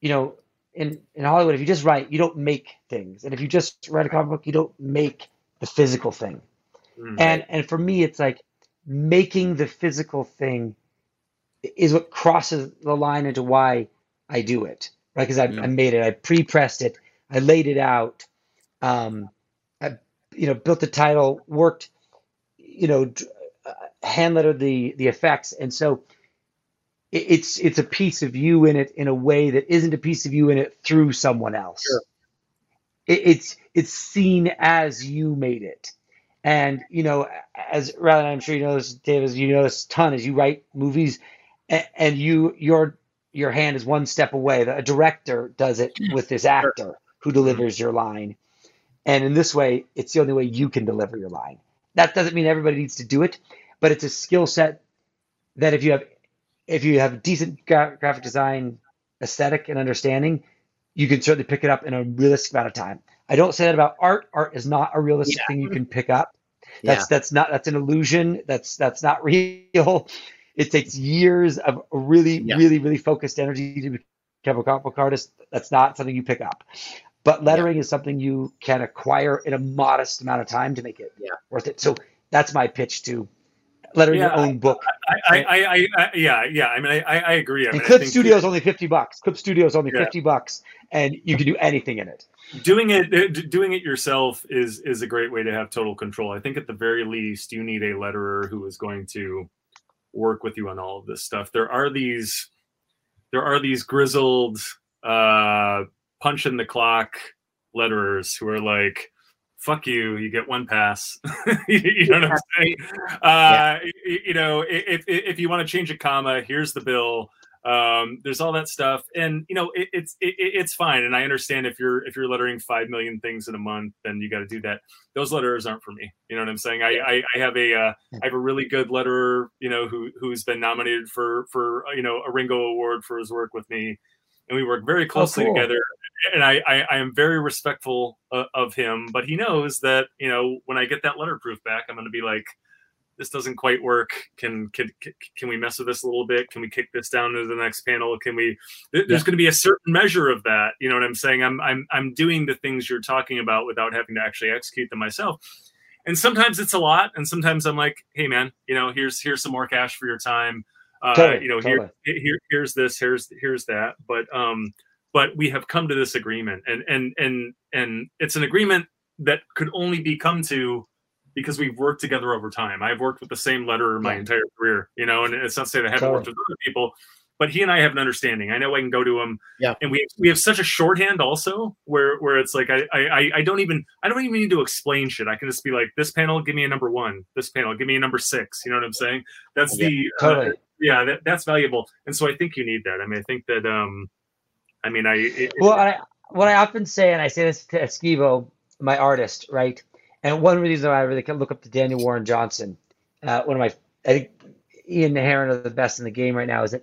you know, in in Hollywood, if you just write, you don't make things, and if you just write a comic book, you don't make the physical thing. Mm. And and for me, it's like making the physical thing is what crosses the line into why I do it, right? Because I, Yeah. I made it, I pre-pressed it, I laid it out, um, I you know built the title, worked, you know, uh, hand lettered the the effects, and so it, it's it's a piece of you in it in a way that isn't a piece of you in it through someone else. Sure. It, it's it's seen as you made it. And you know, as rather, I'm sure you know this, Dave, as you know this a ton as you write movies, and, and you your your hand is one step away. The, a director does it with this actor who delivers your line, and in this way, it's the only way you can deliver your line. That doesn't mean everybody needs to do it, but it's a skill set that if you have if you have decent gra- graphic design aesthetic and understanding, you can certainly pick it up in a realistic amount of time. I don't say that about art. Art is not a realistic Yeah. thing you can pick up. Yeah. That's that's not that's an illusion. That's that's not real. It takes years of really, Yeah. really, really focused energy to become a comic book artist. That's not something you pick up. But lettering is something you can acquire in a modest amount of time to make it Yeah. worth it. So that's my pitch to lettering your Yeah, own book. I, I, I, I, yeah, yeah. I mean, I, I I agree. I mean, Clip Studio is only fifty bucks. Clip Studio is only Yeah. fifty bucks, and you can do anything in it. doing it uh, doing it yourself is is a great way to have total control i think at the very least you need a letterer who is going to work with you on all of this stuff there are these there are these grizzled uh punch in the clock letterers who are like fuck you you get one pass. You know what i'm saying? Uh you know if if you want to change a comma here's the bill. Um there's all that stuff. And you know it, it's it, it- it's fine. And i understand if you're if you're lettering five million things in a month then you got to do that. Those letterers aren't for me. You know what i'm saying? I i, I have a uh, i have a really good letterer you know who who's been nominated for for uh, you know a ringo award for his work with me and we work very closely cool. together and I, I i am very respectful uh, of him but he knows that you know when i get that letter proof back i'm going to be like this doesn't quite work. Can, can can we mess with this a little bit? Can we kick this down to the next panel? Can we? There's Yeah. going to be a certain measure of that. You know what I'm saying? I'm I'm I'm doing the things you're talking about without having to actually execute them myself. And sometimes it's a lot, and sometimes I'm like, hey man, you know, here's here's some more cash for your time. Uh, Totally, you know, totally. here, here here's this, here's here's that. But um, but we have come to this agreement, and and and and it's an agreement that could only be come to because we've worked together over time. I've worked with the same letterer my Yeah. entire career, you know, and it's not to say that I haven't Totally. worked with other people, but he and I have an understanding. I know I can go to him, Yeah. and we we have such a shorthand also where where it's like I I I don't even I don't even need to explain shit. I can just be like, this panel, give me a number one. This panel, give me a number six. You know what I'm saying? That's Yeah, the Totally. uh, yeah, that, that's valuable. And so I think you need that. I mean, I think that um, I mean, I it, Well, I, what I often say, and I say this to Esquivo, my artist, right? And one reason why I really can look up to Daniel Warren Johnson, uh, one of my, I think Ian the Heron are the best in the game right now, is that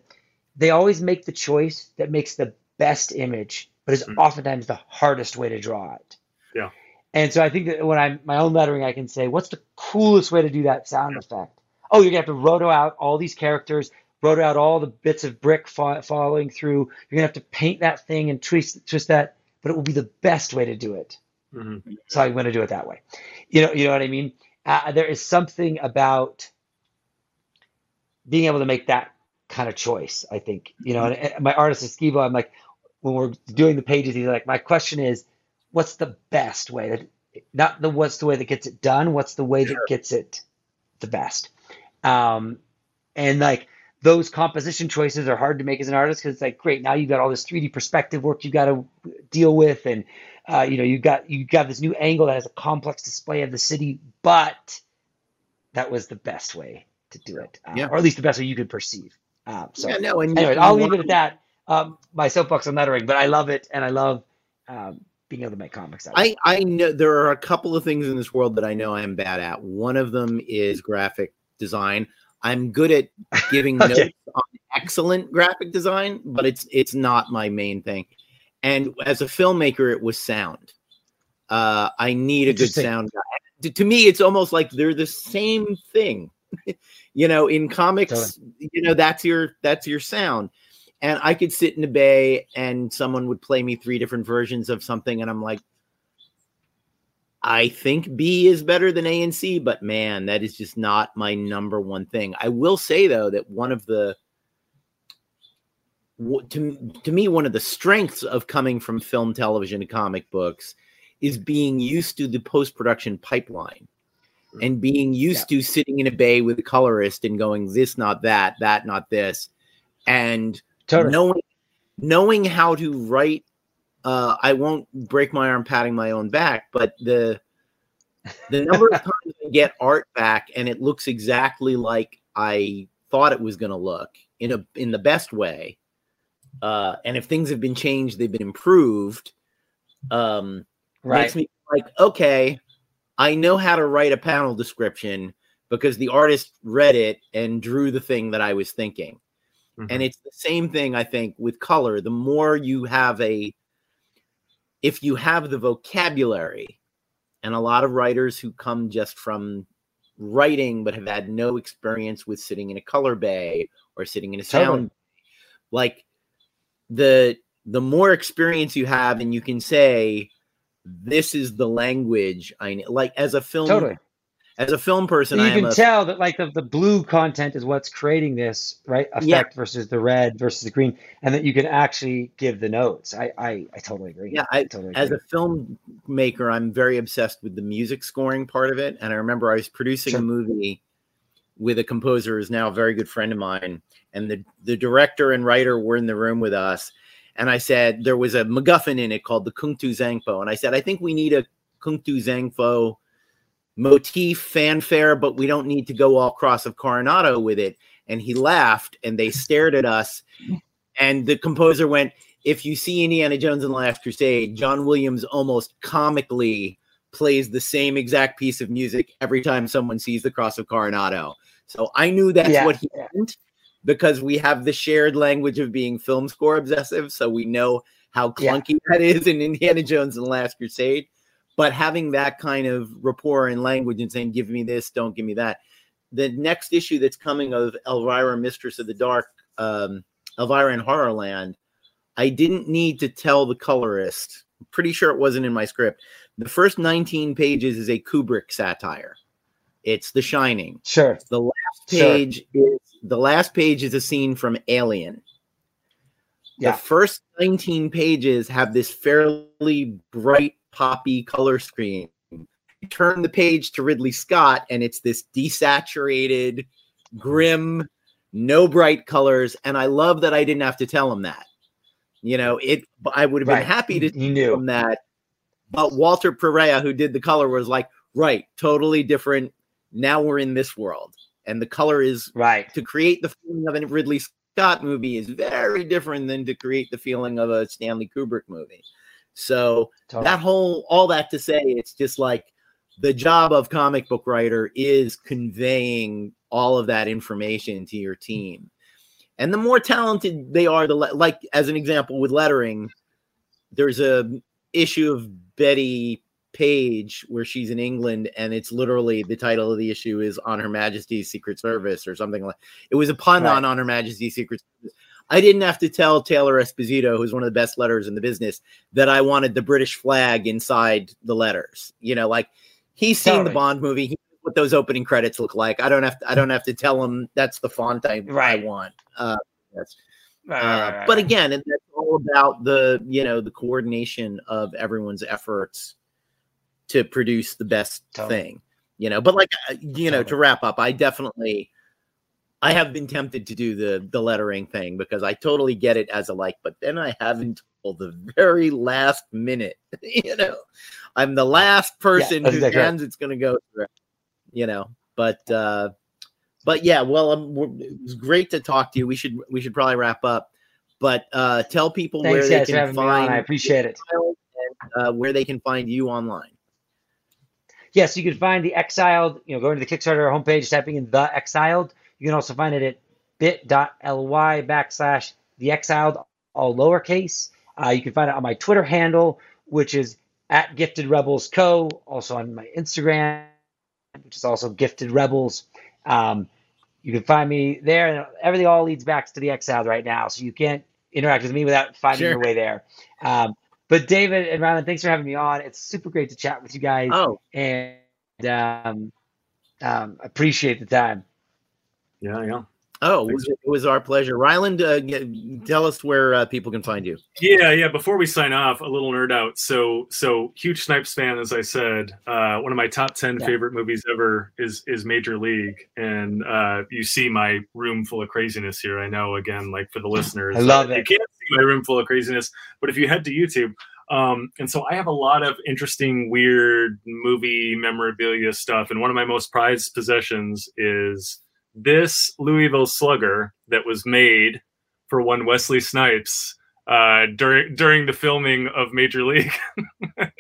they always make the choice that makes the best image, but is Mhm. oftentimes the hardest way to draw it. Yeah. And so I think that when I'm my own lettering, I can say, what's the coolest way to do that sound effect? Oh, you're gonna have to roto out all these characters, roto out all the bits of brick fa- following through. You're gonna have to paint that thing and twist twist that, but it will be the best way to do it. Mhm. So I'm going to do it that way. You know, you know what I mean. Uh, there is something about being able to make that kind of choice. I think you know. And, and my artist Esquivo, I'm like, when we're doing the pages, he's like, my question is, what's the best way that, not the what's the way that gets it done, what's the way that gets it the best. Um, and like those composition choices are hard to make as an artist because it's like, great, now you've got all this 3D perspective work you've got to deal with, and uh, you know, you've got you got this new angle that has a complex display of the city, but that was the best way to do it, uh, Yeah. or at least the best way you could perceive. Um, so, yeah, no, and anyway, I'll leave it at that. Um, my soapbox on lettering, but I love it, and I love um, being able to make comics. I I know there are a couple of things in this world that I know I'm bad at. One of them is graphic design. I'm good at giving Okay. notes on excellent graphic design, but it's it's not my main thing. And as a filmmaker, it was sound. Uh, I need a good sound guy. To, to me, it's almost like they're the same thing. you know, in comics, you know that's your that's your sound. And I could sit in a bay and someone would play me three different versions of something, and I'm like, I think B is better than A and C, but man, that is just not my number one thing. I will say though that one of the to, to me one of the strengths of coming from film, television, to comic books is being used to the post production pipeline and being used to sitting in a bay with a colorist and going this not that that not this and totally. knowing knowing how to write uh i won't break my arm patting my own back but the the number of times i get art back and it looks exactly like i thought it was going to look in a in the best way uh and if things have been changed they've been improved um right. makes me like okay i know how to write a panel description because the artist read it and drew the thing that i was thinking Mhm. and it's the same thing i think with color the more you have a if you have the vocabulary and a lot of writers who come just from writing but have had no experience with sitting in a color bay or sitting in a sound Totally. like the the more experience you have and you can say this is the language i ne-" like as a film Totally. as a film person So i you am can a tell that like the, the blue content is what's creating this right effect Yeah. versus the red versus the green, and that you can actually give the notes. I I, I totally agree. yeah i totally agree. as a filmmaker, I'm very obsessed with the music scoring part of it. And I remember I was producing Sure. a movie with a composer who's now a very good friend of mine. And the, the director and writer were in the room with us. And I said, there was a MacGuffin in it called the Kung Tu Zangfo. And I said, I think we need a Kung Tu Zangfo motif fanfare, but we don't need to go all cross of Coronado with it. And he laughed and they stared at us. And the composer went, if you see Indiana Jones and the Last Crusade, John Williams almost comically plays the same exact piece of music every time someone sees the Cross of Coronado. So I knew that's Yeah, what he meant because we have the shared language of being film score obsessive. So we know how Yeah. clunky that is in Indiana Jones and the Last Crusade. But having that kind of rapport and language and saying, give me this, don't give me that. The next issue that's coming of Elvira, Mistress of the Dark, um, Elvira in Horrorland, I didn't need to tell the colorist. I'm pretty sure it wasn't in my script. The first 19 pages is a Kubrick satire. It's The Shining. Sure. The last Sure. page is the last page is a scene from Alien. Yeah. The first 19 pages have this fairly bright poppy color scheme. turn the page to Ridley Scott, and it's this desaturated, grim, no bright colors. And I love that I didn't have to tell him that. You know, it. I would have been Right. happy to You tell knew. him that. But Walter Pereyra, who did the color, was like, right, totally different. Now we're in this world, and the color is Right. to create the feeling of a Ridley Scott movie is very different than to create the feeling of a Stanley Kubrick movie. So Totally. that whole all that to say, it's just like the job of comic book writer is conveying all of that information to your team. And the more talented they are, the le- like as an example with lettering, there's a issue of Bettie Page where she's in England, and it's literally the title of the issue is on Her Majesty's Secret Service or something like. It was a pun Right. on on Her Majesty's Secret Service. I didn't have to tell Taylor Esposito, who's one of the best letters in the business, that I wanted the British flag inside the letters. You know, like he's seen the Bond movie. He knows what those opening credits look like. I don't have to. I don't have to tell him that's the font I, Right. I want. Uh, that's Right, uh, right, but again, it- that's all about the you know the coordination of everyone's efforts to produce the best Totally. thing. You know, but like uh, you know, to wrap up, I definitely I have been tempted to do the the lettering thing because I totally get it as a like, but then I haven't till the very last minute. you know, I'm the last person that's whose exactly hands it's going to go through. You know, but uh but yeah, well, um, it was great to talk to you. We should we should probably wrap up, but uh tell people Thanks, where they guys, can find I appreciate it. and uh, where they can find you online. Yes, you can find the Exiled, you know, going to the Kickstarter homepage, typing in the Exiled. You can also find it at bit.ly backslash the Exiled, all lowercase. Uh, you can find it on my Twitter handle, which is at Gifted Rebels Co. Also on my Instagram, which is also Gifted Rebels. Um, you can find me there, and everything all leads back to the Exiled right now. So you can't interact with me without finding Sure. your way there. Um, but David and Rylend, thanks for having me on. It's super great to chat with you guys Oh, and um, um, appreciate the time. Yeah, yeah. Oh, it was, it was our pleasure. Rylend, uh, tell us where uh, people can find you. Yeah, yeah. Before we sign off, a little nerd out. So, so huge Snipes fan, as I said. Uh, one of my top ten Yeah. favorite movies ever is is Major League, and uh, you see my room full of craziness here. I know, again, like for the listeners, I love it. You can't see my room full of craziness, but if you head to YouTube, um, and so I have a lot of interesting, weird movie memorabilia stuff, and one of my most prized possessions is this Louisville Slugger that was made for one Wesley Snipes uh, during during the filming of Major League.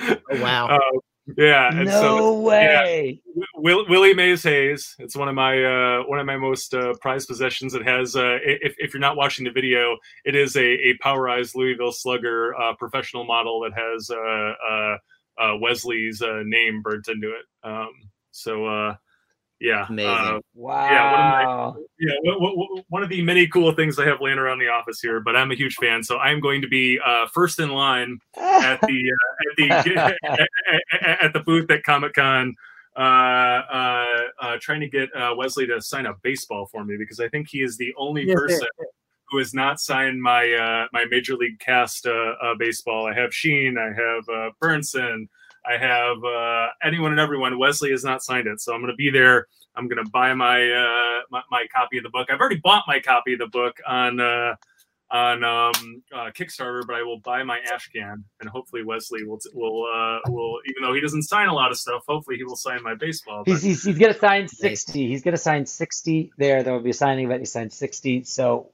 Oh, wow. Uh, yeah, and no so way. Will, Willie Mays Hayes. It's one of my uh, one of my most uh, prized possessions. It has, uh, if, if you're not watching the video, it is a, a powerized Louisville Slugger uh, professional model that has uh, uh, uh, Wesley's uh, name burnt into it. Um, so uh, yeah, Amazing. uh, Wow. yeah, w- w- one of the many cool things I have laying around the office here. But I'm a huge fan, so I'm going to be uh, first in line at the uh, at the at, at- at the booth at Comic Con, uh, uh, uh, trying to get uh, Wesley to sign a baseball for me because I think he is the only Yeah. person who has not signed my uh, my Major League Cast uh, uh, baseball. I have Sheen, I have uh, Bernsen, I have uh, anyone and everyone. Wesley has not signed it, so I'm going to be there. I'm going to buy my, uh, my my copy of the book. I've already bought my copy of the book on. Uh, on um, uh, Kickstarter, but I will buy my ash can, and hopefully Wesley will will uh, will even though he doesn't sign a lot of stuff, hopefully he will sign my baseball. He's, But, he's, he's going to sign 60. He's going to sign 60 there. There will be a signing event. He signed 60. So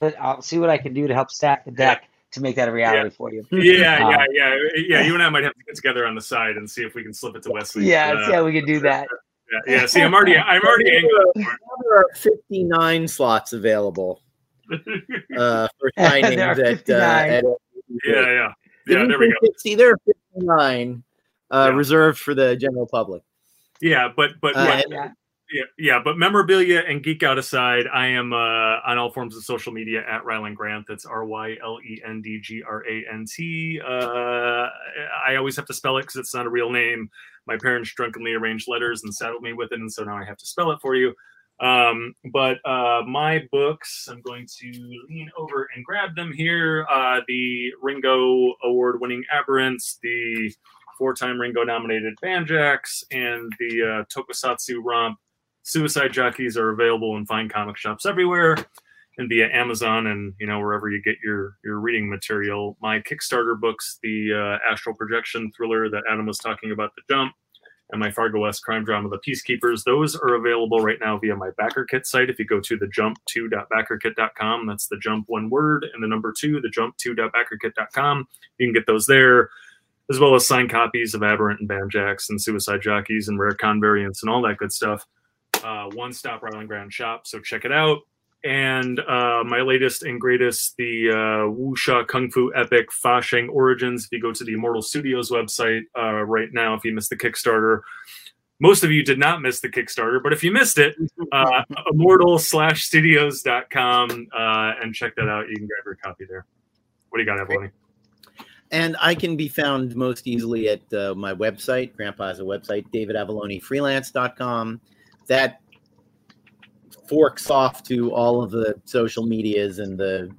but I'll see what I can do to help stack the deck to make that a reality for you. yeah, Um, yeah, yeah, yeah. You and I might have to get together on the side and see if we can slip it to Wesley. Yeah, Uh, see how we can do that. yeah, yeah. See, I'm already, I'm already angry. There are 59 slots available uh, for There signings at, uh, 59. at Yeah, yeah, yeah. There we go. See, there are 59 uh, Yeah. reserved for the general public. Yeah, but but Uh, yeah, Yeah. Yeah, yeah, but memorabilia and geek out aside, I am uh, on all forms of social media at Rylend Grant. That's R Y L E N D G R A N T. Uh, I always have to spell it because it's not a real name. My parents drunkenly arranged letters and saddled me with it, and so now I have to spell it for you. Um, but uh, my books, I'm going to lean over and grab them here. Uh, the Ringo Award winning Aberrants, the four-time Ringo nominated Banjax, and the uh, Tokusatsu romp Suicide Jockeys are available in fine comic shops everywhere and via Amazon and you know wherever you get your your reading material. My Kickstarter books, the uh, astral projection thriller that Adam was talking about, The Jump, and my Fargo West crime drama, The Peacekeepers. Those are available right now via my BackerKit site. If you go to the jump2.backerkit.com, that's the jump one word and the number two, the jump2.backerkit.com. You can get those there. As well as signed copies of Aberrant and Banjax and Suicide Jockeys and Rare Con variants and all that good stuff. Uh, one stop Rylend Grant shop. So check it out and uh, my latest and greatest, the uh, Wuxia Kung Fu Epic Fa Sheng Origins. If you go to the Immortal Studios website uh, right now, if you missed the Kickstarter, most of you did not miss the Kickstarter, but if you missed it, uh, immortal slash studios.com uh, and check that out. You can grab your copy there. What do you got, Avallone? And I can be found most easily at uh, my website. Grandpa has a website, davidavallonefreelance.com. That forks off to all of the social medias and the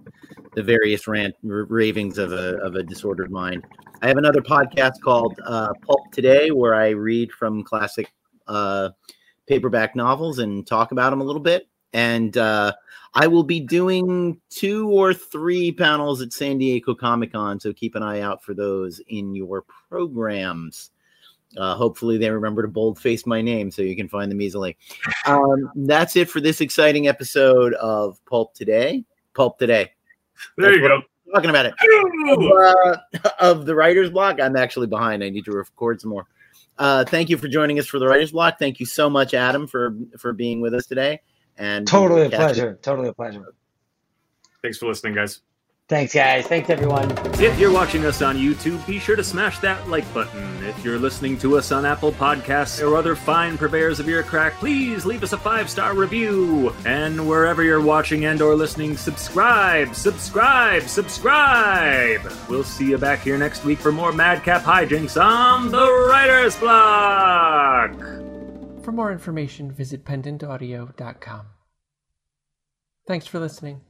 the various rant ravings of a of a disordered mind. I have another podcast called uh, Pulp Today, where I read from classic uh, paperback novels and talk about them a little bit. And uh, I will be doing two or three panels at San Diego Comic Con, so keep an eye out for those in your programs. Uh, hopefully, they remember to boldface my name so you can find them easily. Um, that's it for this exciting episode of Pulp Today. Pulp Today. There that's you go. talking about it. Of, uh, of, the writer's block. I'm actually behind. I need to record some more. Uh, thank you for joining us for the writer's block. Thank you so much, Adam, for for being with us today. And totally a pleasure. It. Totally a pleasure. Thanks for listening, guys. Thanks, guys. Thanks, everyone. If you're watching us on YouTube, be sure to smash that like button. If you're listening to us on Apple Podcasts or other fine purveyors of ear crack, please leave us a five-star review. And wherever you're watching and or listening, subscribe, subscribe, subscribe. We'll see you back here next week for more Madcap hijinks on the Writer's Block. For more information, visit pendantaudio.com. Thanks for listening.